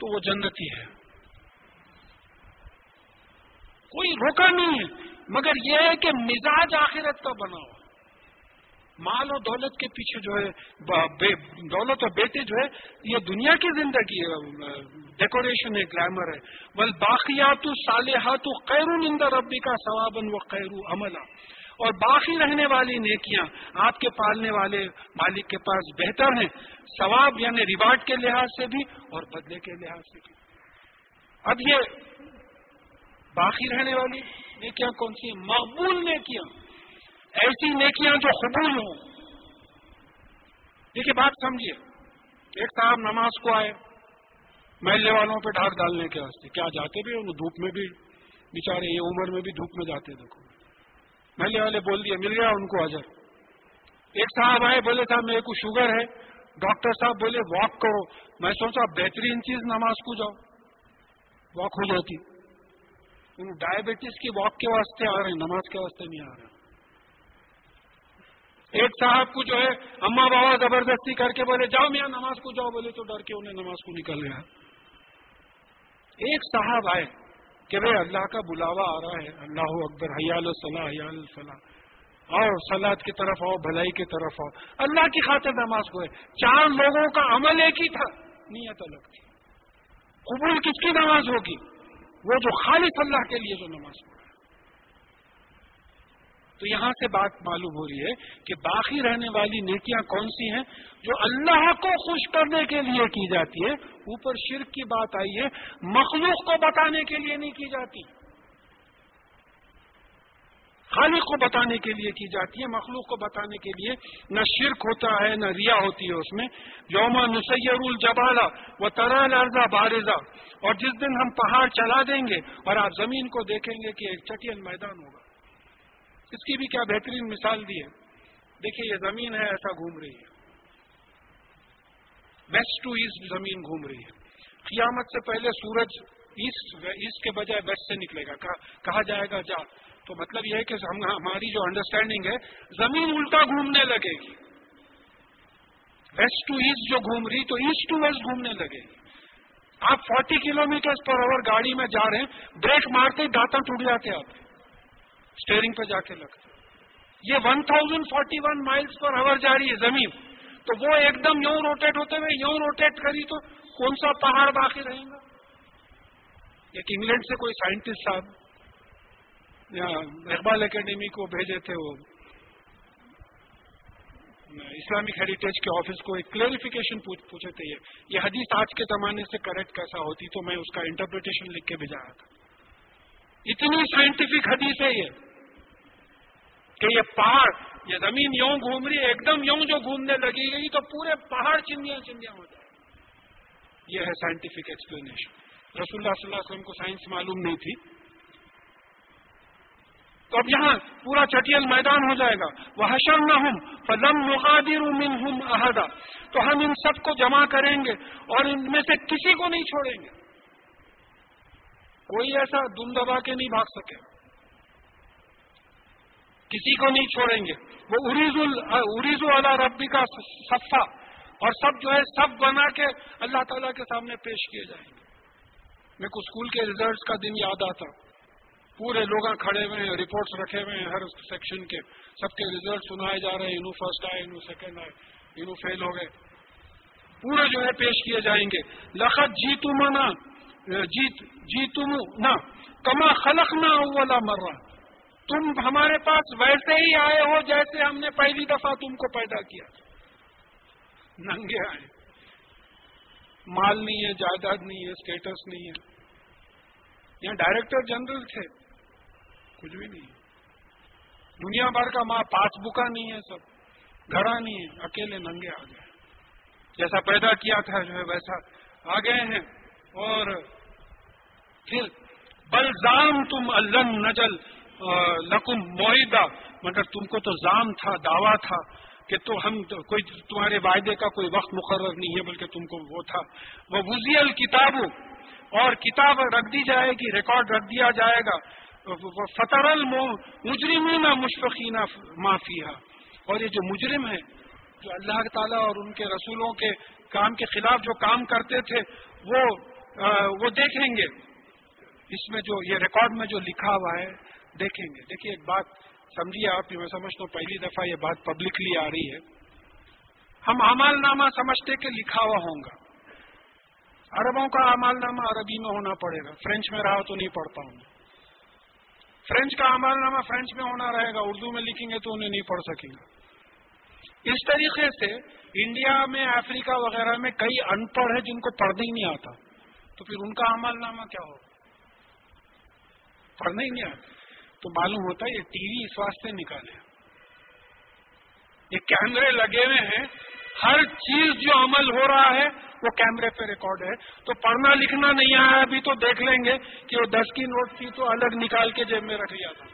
تو وہ جنتی ہے۔ کوئی روکا نہیں ہے، مگر یہ ہے کہ مزاج آخرت کا بنا ہوا مال و دولت کے پیچھے جو ہے دولت اور بیٹے جو ہے، یہ دنیا کی زندگی ہے۔ ڈیکوریشن ہے گلیمر ہے۔ بل باقیات صالحات قیرو نندر ربی کا ثوابن و قیرو عملہ اور باقی رہنے والی نیکیاں آپ کے پالنے والے مالک کے پاس بہتر ہیں۔ ثواب یعنی ریوارڈ کے لحاظ سے بھی اور بدلے کے لحاظ سے بھی۔ اب یہ باقی رہنے والی نیکیاں کون سی ہیں؟ مقبول نیکیاں۔ ایسی نیکیاں جو قبول ہوں۔ دیکھیے بات سمجھیے، ایک صاحب نماز کو آئے، محلے والوں پہ ڈھاک ڈالنے کے واسطے۔ کیا جاتے بھی ان دھوپ میں بھی۔ بےچارے یہ عمر میں بھی دھوپ میں جاتے دیکھو۔ محلے والے بول دیے، مل گیا ان کو اجر۔ ایک صاحب آئے، بولے، صاحب، میرے کو شوگر ہے۔ ڈاکٹر صاحب بولے، واک کرو۔ میں سوچا، بہترین چیز نماز کو جاؤ۔ واک ہو جاتی۔ ڈائبٹیز کی واک کے واسطے آ رہے ہیں، نماز کے واسطے نہیں آ رہے۔ ایک صاحب کو جو ہے اما بابا زبردستی کر کے بولے، جاؤ میاں، نماز کو جاؤ، بولے، تو ڈر کے انہیں نماز کو نکل گیا۔ ایک صاحب آئے کہ بھائی اللہ کا بلاوا آ رہا ہے، اللہ اکبر، حیال الصلاح حیال الصلاح۔ آؤ سلاد کی طرف آؤ، بھلائی کی طرف آؤ۔ اللہ کی خاطر نماز کو ہے۔ چار لوگوں کا عمل ایک ہی تھا، نیت الگ تھی۔ قبول کس کی نماز ہوگی؟ وہ جو خالص اللہ کے لیے جو نماز پڑھا تو یہاں سے بات معلوم ہو رہی ہے کہ باقی رہنے والی نیکیاں کون سی ہیں جو اللہ کو خوش کرنے کے لیے کی جاتی ہے؟ اوپر شرک کی بات آئی ہے، مخلوق کو بتانے کے لیے نہیں کی جاتی۔ خالق کو بتانے کے لیے کی جاتی ہے، مخلوق کو بتانے کے لیے نہ شرک ہوتا ہے، نہ ریا ہوتی ہے اس میں۔ یوما نسیر الجبالا وہ ترا لرزہ بارزہ اور جس دن ہم پہاڑ چلا دیں گے اور آپ زمین کو دیکھیں گے کہ ایک چٹین میدان ہوگا۔ اس کی بھی کیا بہترین مثال دی ہے؟ دیکھیے، یہ زمین ہے، ایسا گھوم رہی ہے۔ ویسٹ ٹو ایسٹ زمین گھوم رہی ہے۔ قیامت سے پہلے سورج ایسٹ ایسٹ کے بجائے ویسٹ سے نکلے گا۔ کہا جائے گا، جا۔ تو مطلب یہ ہے کہ ہماری جو انڈرسٹینڈنگ ہے، زمین الٹا گھومنے لگے گی۔ ویسٹ ٹو ایسٹ جو گھوم رہی، تو ایسٹ ٹو ویسٹ گھومنے لگے گی۔ آپ forty kilometre per hour گاڑی میں جا رہے ہیں، بریک مارتے دانتا ٹوٹ جاتے آپ۔ اسٹیئرنگ پہ جا کے لگتا یہ one thousand forty one miles per hour جا رہی ہے زمین۔ تو وہ ایک دم یوں روٹیٹ ہوتے ہوئے، یوں روٹیٹ کری تو کون سا پہاڑ باقی رہے گا؟ ایک انگلینڈ سے کوئی سائنٹسٹ صاحب، یا اقبال اکیڈمی کو بھیجے تھے وہ۔ اسلامک ہیریٹیج کے آفس کو ایک کلیریفیکیشن پوچھے تھے یہ۔ حدیث آج کے زمانے سے کریکٹ کیسا ہوتی تو میں اس کا انٹرپریٹیشن لکھ کے بھیجایا تھا۔ اتنی سائنٹیفک حدیث ہے یہ۔ کہ یہ پہاڑ، یہ زمین یوں گھوم رہی ہے ایک دم یوں جو گھومنے لگی گئی تو پورے پہاڑ چندیاں چندیاں ہو جائیں۔ یہ ہے سائنٹیفک ایکسپلینیشن رسول اللہ صلی اللہ علیہ وسلم کو سائنس معلوم نہیں تھی۔ تو اب یہاں پورا چٹیل میدان ہو جائے گا۔ وہ حشر نہ ہوں فلم مقادر ہوں احدا تو ہم ان سب کو جمع کریں گے اور ان میں سے کسی کو نہیں چھوڑیں گے۔ کوئی ایسا دم دبا کے نہیں بھاگ سکے۔ کسی کو نہیں چھوڑیں گے۔ وہ اریز اریز والا ربی کا صفا اور سب جو ہے، سب بنا کے اللہ تعالیٰ کے سامنے پیش کیے جائیں گے۔ میرے کو اسکول کے ریزلٹس کا دن یاد آتا۔ پورے لوگ کھڑے ہوئے ہیں رپورٹس رکھے ہوئے ہیں ہر سیکشن کے۔ سب کے ریزلٹ سنائے جا رہے ہیں۔ انو فرسٹ آئے انو سیکنڈ آئے انو فیل ہو گئے۔ پورے جو ہے پیش کیے جائیں گے۔ لخت جیتو منا جیت جی تم نہ کما خلق نہ اولا مر رہا تم ہمارے پاس ویسے ہی آئے ہو جیسے ہم نے پہلی دفعہ تم کو پیدا کیا۔ ننگے آئے۔ مال نہیں ہے، جائیداد نہیں ہے اسٹیٹس نہیں ہے۔ یہاں ڈائریکٹر جنرل تھے۔ کچھ بھی نہیں۔ دنیا بھر کا ماں، پاس بکا نہیں ہے سب۔ گھڑا نہیں ہے۔ اکیلے ننگے آ گئے۔ جیسا پیدا کیا تھا جو ہے ویسا آ گئے ہیں۔ اور پھر بلزام تم، اللہ نجل۔ لکم معیدہ مگر تم کو تو زام تھا، دعویٰ تھا کہ تو ہم کوئی تمہارے وعدے کا کوئی وقت مقرر نہیں ہے، بلکہ تم کو وہ تھا۔ وہ وزی الکتاب۔ اور کتاب رکھ دی جائے گی، ریکارڈ رکھ دیا جائے گا۔ فطر المجرمین مشفقین معافیہ اور یہ جو مجرم ہے جو اللہ تعالیٰ اور ان کے رسولوں کے کام کے خلاف جو کام کرتے تھے، وہ وہ دیکھیں گے۔ اس میں جو، یہ ریکارڈ میں جو لکھا ہوا ہے دیکھیں گے۔ دیکھیے، ایک بات سمجھیے آپ، میں سمجھتا ہوں پہلی دفعہ یہ بات پبلکلی آ رہی ہے۔ ہم امال نامہ سمجھتے کہ لکھا ہوا ہوں گا۔ عربوں کا امال نامہ عربی میں ہونا پڑے گا۔ فرینچ میں رہا تو نہیں پڑھتا ہوں فرینچ کا امال نامہ فرینچ میں ہونا رہے گا، اردو میں لکھیں گے تو انہیں نہیں پڑھ سکیں گے۔ اس طریقے سے انڈیا میں، افریقہ وغیرہ میں کئی ان پڑھ ہے جن کو پڑھنا ہی نہیں آتا۔ تو پھر ان کا امال نامہ کیا ہوگا؟ پڑھنا ہی نہیں آتا۔ تو معلوم ہوتا ہے یہ ٹی وی اس واسطے نکالے یہ کیمرے لگے ہوئے ہیں۔ ہر چیز جو عمل ہو رہا ہے، وہ کیمرے پہ ریکارڈ ہے۔ تو پڑھنا لکھنا نہیں آیا ابھی تو دیکھ لیں گے کہ وہ دس کی نوٹ تھی تو الگ نکال کے جیب میں رکھ لیا تھا۔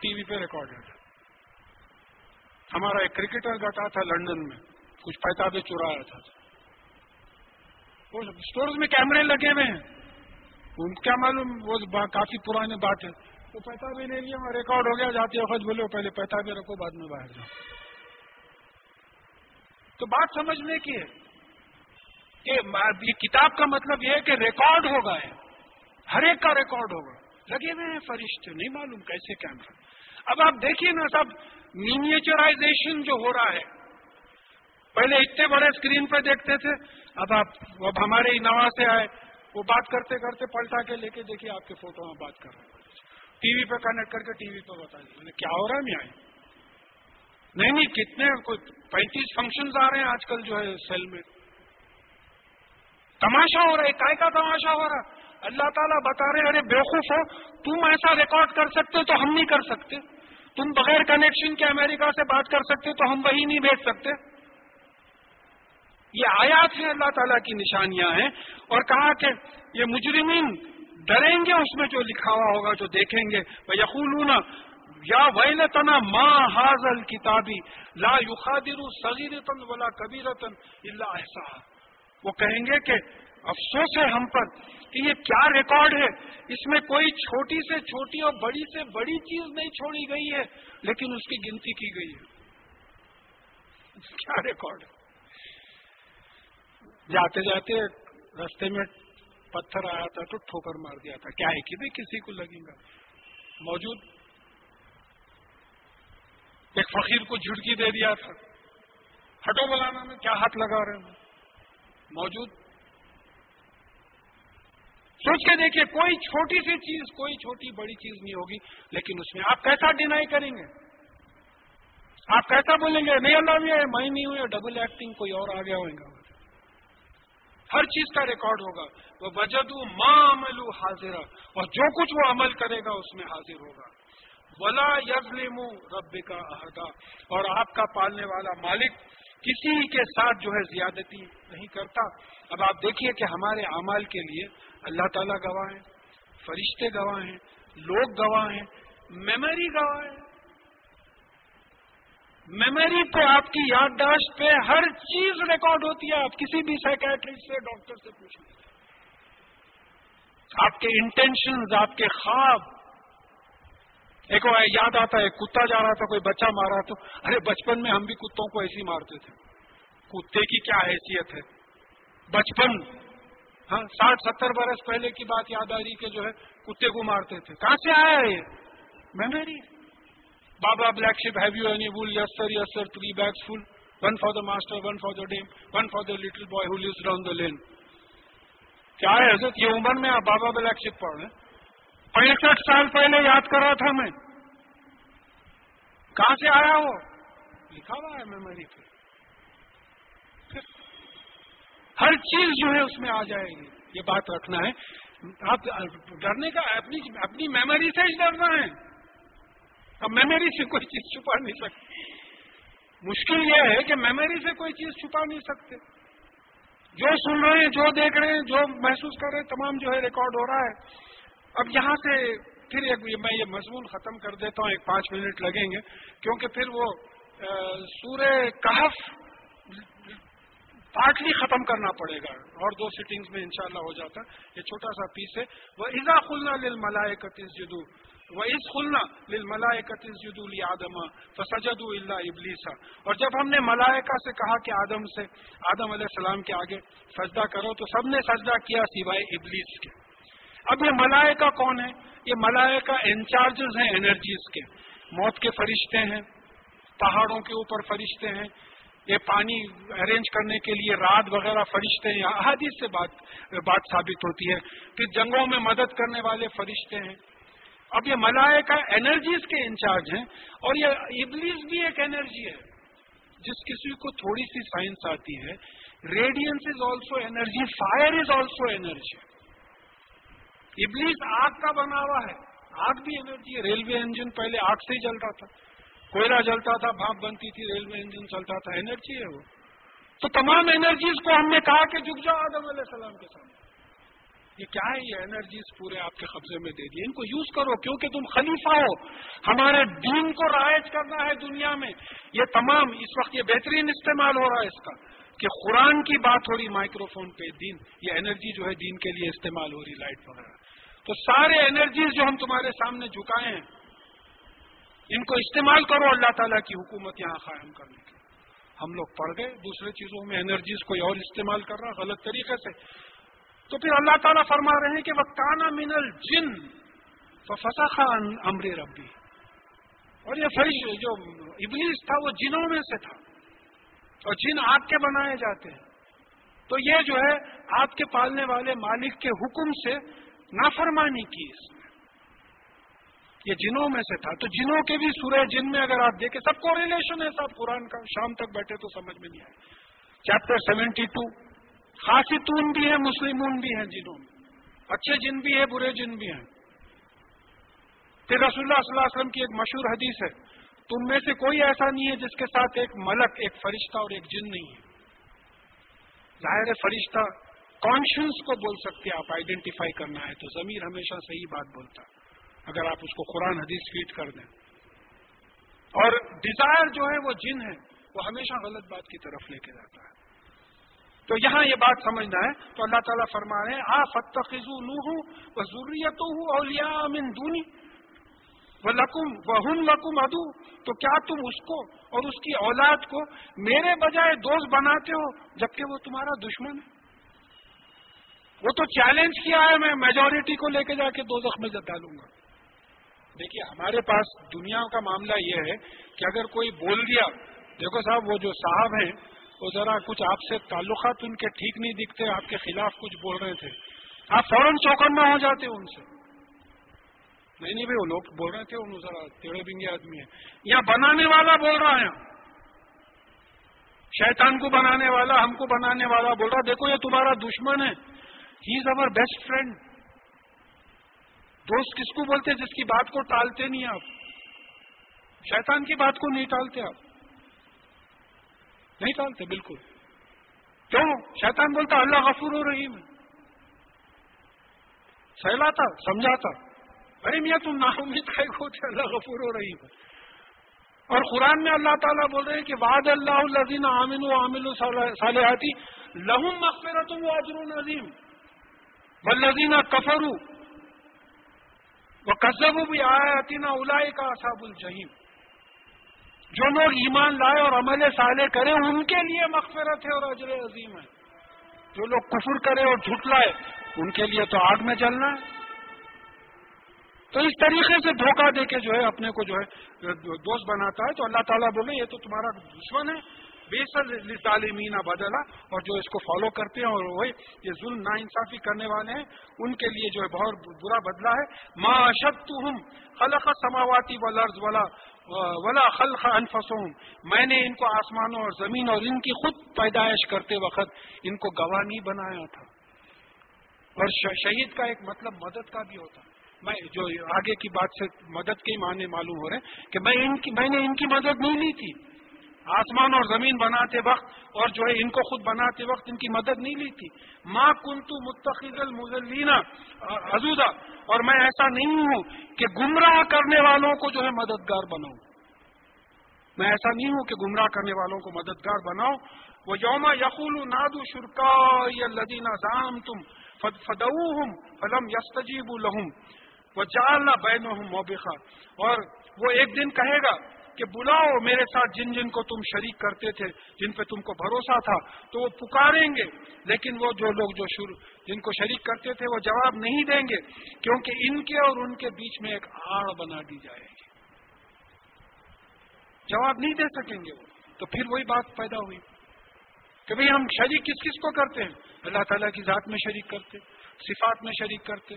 ٹی وی پہ ریکارڈ ہے۔ ہمارا ایک کرکٹر گٹا تھا لندن میں۔ کچھ پیتابیں چرایا تھا۔ اسٹورز میں کیمرے لگے ہوئے ہیں۔ کیا معلوم، وہ کافی پرانی بات ہے وہ پیتابیں لے لیا، ریکارڈ ہو گیا جاتے وقت بولے پہلے پیتابیں رکھو، بعد میں باہر جاؤ۔ تو بات سمجھنے کی ہے کہ یہ کتاب کا مطلب یہ ہے کہ ریکارڈ ہوگا ہے ہر ایک کا ریکارڈ ہوگا لگے ہوئے ہیں فرشتے، نہیں معلوم کیسے کیمرہ اب آپ دیکھیے نا سب مینیچرائزیشن جو ہو رہا ہے، پہلے اتنے بڑے اسکرین پہ دیکھتے تھے، اب آپ اب ہمارے ہی نوا سے آئے، وہ بات کرتے کرتے پلٹا کے لے کے دیکھیے، آپ کے فوٹو میں بات کر رہے ہیں۔ ٹی وی پہ کنیکٹ کر کے ٹی وی پہ بتا دیے کیا ہو رہا ہے میں آئے نہیں نہیں، کتنے کوئی پینتیس فنکشن آ رہے ہیں آج کل جو ہے سیل میں۔ تماشا ہو رہا ہے کائے کا تماشا ہو رہا۔ ہے اللہ تعالیٰ بتا رہے ارے بیوقوف ہو، تم ایسا ریکارڈ کر سکتے تو ہم نہیں کر سکتے۔ تم بغیر کنیکشن کے امریکہ سے بات کر سکتے تو ہم وہی نہیں بھیج سکتے۔ یہ آیات ہیں اللہ تعالیٰ کی نشانیاں ہیں۔ اور کہا کہ یہ مجرمین ڈریں گے اس میں جو لکھا ہوا ہوگا، جو دیکھیں گے۔ وہ یقول یا ویل تنا ماں حاضل کتابی لا یخادر صغیرتن ولا کبیرتن اللہ ایسا وہ کہیں گے کہ افسوس ہے ہم پر کہ یہ کیا ریکارڈ ہے۔ اس میں کوئی چھوٹی سے چھوٹی اور بڑی سے بڑی چیز نہیں چھوڑی گئی ہے، لیکن اس کی گنتی کی گئی ہے۔ کیا ریکارڈ ہے؟ جاتے جاتے رستے میں پتھر آیا تھا تو ٹھوکر مار دیا تھا۔ کیا ہے کہ کسی کو لگے گا موجود ایک فقیر کو جھٹکی دے دیا تھا۔ ہٹو بلانا میں کیا ہاتھ لگا رہے ہیں موجود سوچ کے دیکھیے، کوئی چھوٹی سی چیز، کوئی چھوٹی بڑی چیز نہیں ہوگی، لیکن اس میں آپ کیسا ڈینائی کریں گے؟ آپ کیسا بولیں گے؟ نہیں، اللہ بھی ہے میں نہیں ہوں ڈبل ایکٹنگ کوئی اور آگے ہوئے گا۔ ہر چیز کا ریکارڈ ہوگا۔ وہ بجد ماں عمل حاضر اور جو کچھ وہ عمل کرے گا اس میں حاضر ہوگا۔ ولا یزلم رب کا عہدہ اور آپ کا پالنے والا مالک کسی کے ساتھ جو ہے زیادتی نہیں کرتا۔ اب آپ دیکھیے کہ ہمارے اعمال کے لیے اللہ تعالیٰ گواہ ہیں، فرشتے گواہ ہیں، لوگ گواہ ہیں میموری گواہ ہے میموری پہ آپ کی یادداشت پہ ہر چیز ریکارڈ ہوتی ہے، آپ کسی بھی سائکٹرسٹ سے ڈاکٹر سے پوچھ لیں آپ کے انٹینشنز آپ کے خواب۔ ایک یاد آتا ہے، کتا جا رہا تھا، کوئی بچہ مارا تو ارے، بچپن میں ہم بھی کتوں کو ایسے ہی مارتے تھے۔ کتے کی کیا حیثیت ہے؟ بچپن۔ ہاں ساٹھ ستر برس پہلے کی بات یاد آ رہی کہ جو ہے، کتے کو مارتے تھے۔ کہاں سے آیا ہے یہ؟ Memory baa baa black sheep have you any wool yes sir yes sir three bags full one for the master one for the dame one for the little boy who lives down the lane کیا ہے حضرت یہ عمر میں آپ بابا black شپ پڑھ رہے ہیں پینسٹھ سال پہلے یاد کر رہا تھا میں کہاں سے آیا وہ لکھا ہوا ہے میموری پہ ہر چیز جو ہے اس میں آ جائے گی یہ بات رکھنا ہے آپ ڈرنے کا اپنی اپنی میموری سے ہی ڈرنا ہے اب میموری سے کوئی چیز چھپا نہیں سکتی۔ مشکل یہ ہے کہ میموری سے کوئی چیز چھپا نہیں سکتے۔ جو سن رہے ہیں، جو دیکھ رہے ہیں، جو محسوس کر رہے ہیں، تمام جو ہے ریکارڈ ہو رہا ہے۔ اب یہاں سے پھر ایک میں یہ مضمون ختم کر دیتا ہوں، ایک پانچ منٹ لگیں گے۔ کیونکہ پھر وہ سورہ کہف پارٹلی ختم کرنا پڑے گا۔ اور دو سیٹنگز میں انشاءاللہ ہو جاتا۔ ہے یہ چھوٹا سا پیس ہے۔ وہ ایزا خلنا لل ملائے جدو وہ اس خلنا لل ملائے جدو آدما فسجد اللہ ابلیسا اور جب ہم نے ملائکہ سے کہا کہ آدم سے، آدم علیہ السلام کے آگے سجدہ کرو تو سب نے سجدہ کیا سوائے ابلیس کے۔ اب یہ ملائکہ کون ہے؟ یہ ملائکہ انچارجز ہیں انرجیز کے۔ موت کے فرشتے ہیں، پہاڑوں کے اوپر فرشتے ہیں، یہ پانی ارینج کرنے کے لیے رات وغیرہ فرشتے ہیں۔ احادیث سے بات بات ثابت ہوتی ہے پھر جنگوں میں مدد کرنے والے فرشتے ہیں۔ اب یہ ملائے کا انرجیز کے انچارج ہیں اور یہ ابلیس بھی ایک انرجی ہے، جس کسی کو تھوڑی سی سائنس آتی ہے۔ Radiance is also energy fire is also energy ابلیس آگ کا بنا ہوا ہے، آگ بھی انرجی ہے۔ ریلوے انجن پہلے آگ سے ہی جلتا تھا۔ کوئلہ جلتا تھا، بھاپ بنتی تھی، ریلوے انجن چلتا تھا۔ انرجی ہے وہ۔ تو تمام انرجیز کو ہم نے کہا کہ جھک جاؤ آدم علیہ السلام کے سامنے۔ یہ کیا ہے یہ انرجیز پورے آپ کے قبضے میں دے دیے؟ ان کو یوز کرو، کیونکہ تم خلیفہ ہو۔ ہمارے دین کو رائج کرنا ہے دنیا میں۔ یہ تمام، اس وقت یہ بہترین استعمال ہو رہا ہے اس کا۔ کہ قرآن کی بات ہو رہی مائکرو فون پہ، دین۔ یہ انرجی جو ہے دین کے لیے استعمال ہو رہی لائٹ وغیرہ۔ تو سارے انرجیز جو ہم تمہارے سامنے جھکائے ہیں، ان کو استعمال کرو اللہ تعالیٰ کی حکومت یہاں قائم کرنے کی ہم لوگ پڑھ گئے، دوسرے چیزوں میں انرجیز کوئی اور استعمال کر رہا، غلط طریقے سے۔ تو پھر اللہ تعالیٰ فرما رہے ہیں کہ وہ کانا منل جن فسا خان امر ربی اور یہ فرش جو ابلیس تھا وہ جنوں میں سے تھا۔ اور جن آپ کے بنائے جاتے ہیں۔ تو یہ جو ہے، آپ کے پالنے والے مالک کے حکم سے نافرمانی کی اس میں یہ جنوں میں سے تھا۔ تو جنوں کے بھی سورہ جن میں اگر آپ دیکھیں، سب کو ریلیشن ہے، سب قرآن کا شام تک بیٹھے تو سمجھ میں نہیں آئے۔ چیپٹر سیونٹی ٹو خاصتون بھی ہیں، مسلمون بھی ہیں جنوں میں۔ اچھے جن بھی ہیں، برے جن بھی ہیں۔ پھر رسول اللہ صلی اللہ علیہ وسلم کی ایک مشہور حدیث ہے، تم میں سے کوئی ایسا نہیں ہے جس کے ساتھ ایک ملک، ایک فرشتہ اور ایک جن نہیں ہے۔ ظاہر فرشتہ کانشنس کو بول سکتے آپ آئیڈینٹیفائی کرنا ہے تو ضمیر ہمیشہ صحیح بات بولتا اگر آپ اس کو قرآن حدیث فیٹ کر دیں۔ اور ڈیزائر جو ہے وہ جن ہے، وہ ہمیشہ غلط بات کی طرف لے کے جاتا ہے۔ تو یہاں یہ بات سمجھنا ہے، تو اللہ تعالیٰ فرما رہے ہیں، آ فتخو نو ہوں وہ ضروریت ہوں اولیا امن دونی وہ لکم وہ ہن لکم ادو تو کیا تم اس کو اور اس کی اولاد کو میرے بجائے دوست بناتے ہو جبکہ وہ تمہارا دشمن ہے؟ وہ تو چیلنج کیا ہے میں میجورٹی کو لے کے جا کے دو زخم میں ڈالوں گا۔ دیکھیے، ہمارے پاس دنیا کا معاملہ یہ ہے کہ اگر کوئی بول دیا، دیکھو صاحب، وہ جو صاحب ہیں وہ ذرا کچھ آپ سے تعلقات ان کے ٹھیک نہیں دکھتے، آپ کے خلاف کچھ بول رہے تھے۔ آپ فوراً چوکنا ہو جاتے ان سے۔ نہیں نہیں بھائی، وہ لوگ بول رہے تھے، وہ ذرا ٹیڑے بنگے آدمی ہے یہاں بنانے والا بول رہا ہے۔ شیطان کو بنانے والا، ہم کو بنانے والا بول رہا دیکھو، یہ تمہارا دشمن ہے۔ He is our best friend دوست کس کو بولتے؟ جس کی بات کو ٹالتے نہیں آپ۔ شیطان کی بات کو نہیں ٹالتے آپ۔ نہیں ٹالتے، بالکل۔ کیوں؟ شیطان بولتا، اللہ غفور ہو رہی میں سہلاتا، سمجھاتا۔ ارے میاں تم نا امید کا ہوتے اللہ غفور ہو رہی ہے اور قرآن میں اللہ تعالیٰ بول رہے ہیں کہ واد اللہ الزین عامل و عامل صالحاتی لہم مغفرت و اجر عظیم۔ بلزین کفرو وہ کزب بھی آیا نا الائی کا اصاب الجہیم جو لوگ ایمان لائے اور عمل صالح کرے، ان کے لیے مغفرت ہے اور اجر عظیم ہے۔ جو لوگ کفر کرے اور جھٹ لائے، ان کے لیے تو آگ میں جلنا ہے۔ تو اس طریقے سے دھوکہ دے کے جو ہے، اپنے کو جو ہے، دوست بناتا ہے، تو اللہ تعالیٰ بولے، یہ تو تمہارا دشمن ہے۔ بے سر بدلا اور جو اس کو فالو کرتے ہیں اور وہی یہ ظلم نا انصافی کرنے والے ہیں، ان کے لیے جو ہے بہت برا بدلا ہے۔ ما اشد ہوں خلق سماواتی و ولا ولا خلق انفسوں میں نے ان کو آسمانوں اور زمین اور ان کی خود پیدائش کرتے وقت ان کو گواہ نہیں بنایا تھا۔ اور شہید کا ایک مطلب مدد کا بھی ہوتا۔ میں جو آگے کی بات سے مدد کے معنی معلوم ہو رہے ہیں کہ میں ان کی، میں نے ان کی مدد نہیں لی تھی۔ آسمان اور زمین بناتے وقت اور جو ہے ان کو خود بناتے وقت ان کی مدد نہیں لی تھی۔ ماں کنتو متخذ المزلینا حضودہ اور میں ایسا نہیں ہوں کہ گمراہ کرنے والوں کو جو ہے مددگار بناؤں۔ میں ایسا نہیں ہوں کہ گمراہ کرنے والوں کو مددگار بناؤ وہ یوم یقول نادو شرکا یا لدینہ زام تم فدو ہوں فلم یستجیب الحم وہ جالنا بین موبقہ اور وہ ایک دن کہے گا کہ بلاؤ میرے ساتھ جن جن کو تم شریک کرتے تھے، جن پہ تم کو بھروسہ تھا، تو وہ پکاریں گے۔ لیکن وہ جو لوگ جو شروع، جن کو شریک کرتے تھے، وہ جواب نہیں دیں گے، کیونکہ ان کے اور ان کے بیچ میں ایک آڑ بنا دی جائے گی۔ جواب نہیں دے سکیں گے وہ۔ تو پھر وہی بات پیدا ہوئی کہ بھئی ہم شریک کس کس کو کرتے ہیں؟ اللہ تعالیٰ کی ذات میں شریک کرتے، صفات میں شریک کرتے،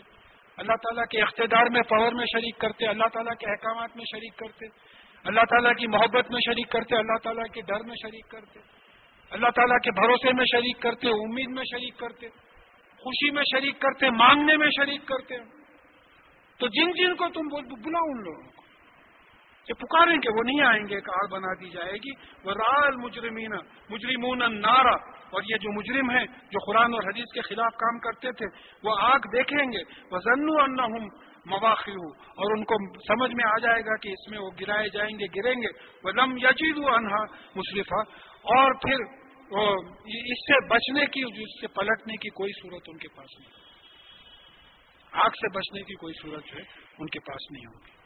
اللہ تعالیٰ کے اقتدار میں پاور میں شریک کرتے، اللہ تعالیٰ کے احکامات میں شریک کرتے۔ اللہ تعالیٰ کی محبت میں شریک کرتے، اللہ تعالیٰ کے ڈر میں شریک کرتے، اللہ تعالیٰ کے بھروسے میں شریک کرتے، امید میں شریک کرتے، خوشی میں شریک کرتے، مانگنے میں شریک کرتے۔ تو جن جن کو تم بلاؤ ان لوگوں کو۔ یہ پکاریں کہ وہ نہیں آئیں گے کار بنا دی جائے گی۔ وہ رال مجرمین مجرمون نارا اور یہ جو مجرم ہیں، جو قرآن اور حدیث کے خلاف کام کرتے تھے، وہ آگ دیکھیں گے۔ وہ ضنو ان مواقع اور ان کو سمجھ میں آ جائے گا کہ اس میں وہ گرائے جائیں گے، گریں گے۔ وہ لم یجید انہا مصرفہ اور پھر اس سے بچنے کی اس سے پلٹنے کی کوئی صورت ان کے پاس نہیں۔ آگ سے بچنے کی کوئی صورت جو ہے، ان کے پاس نہیں ہوگی۔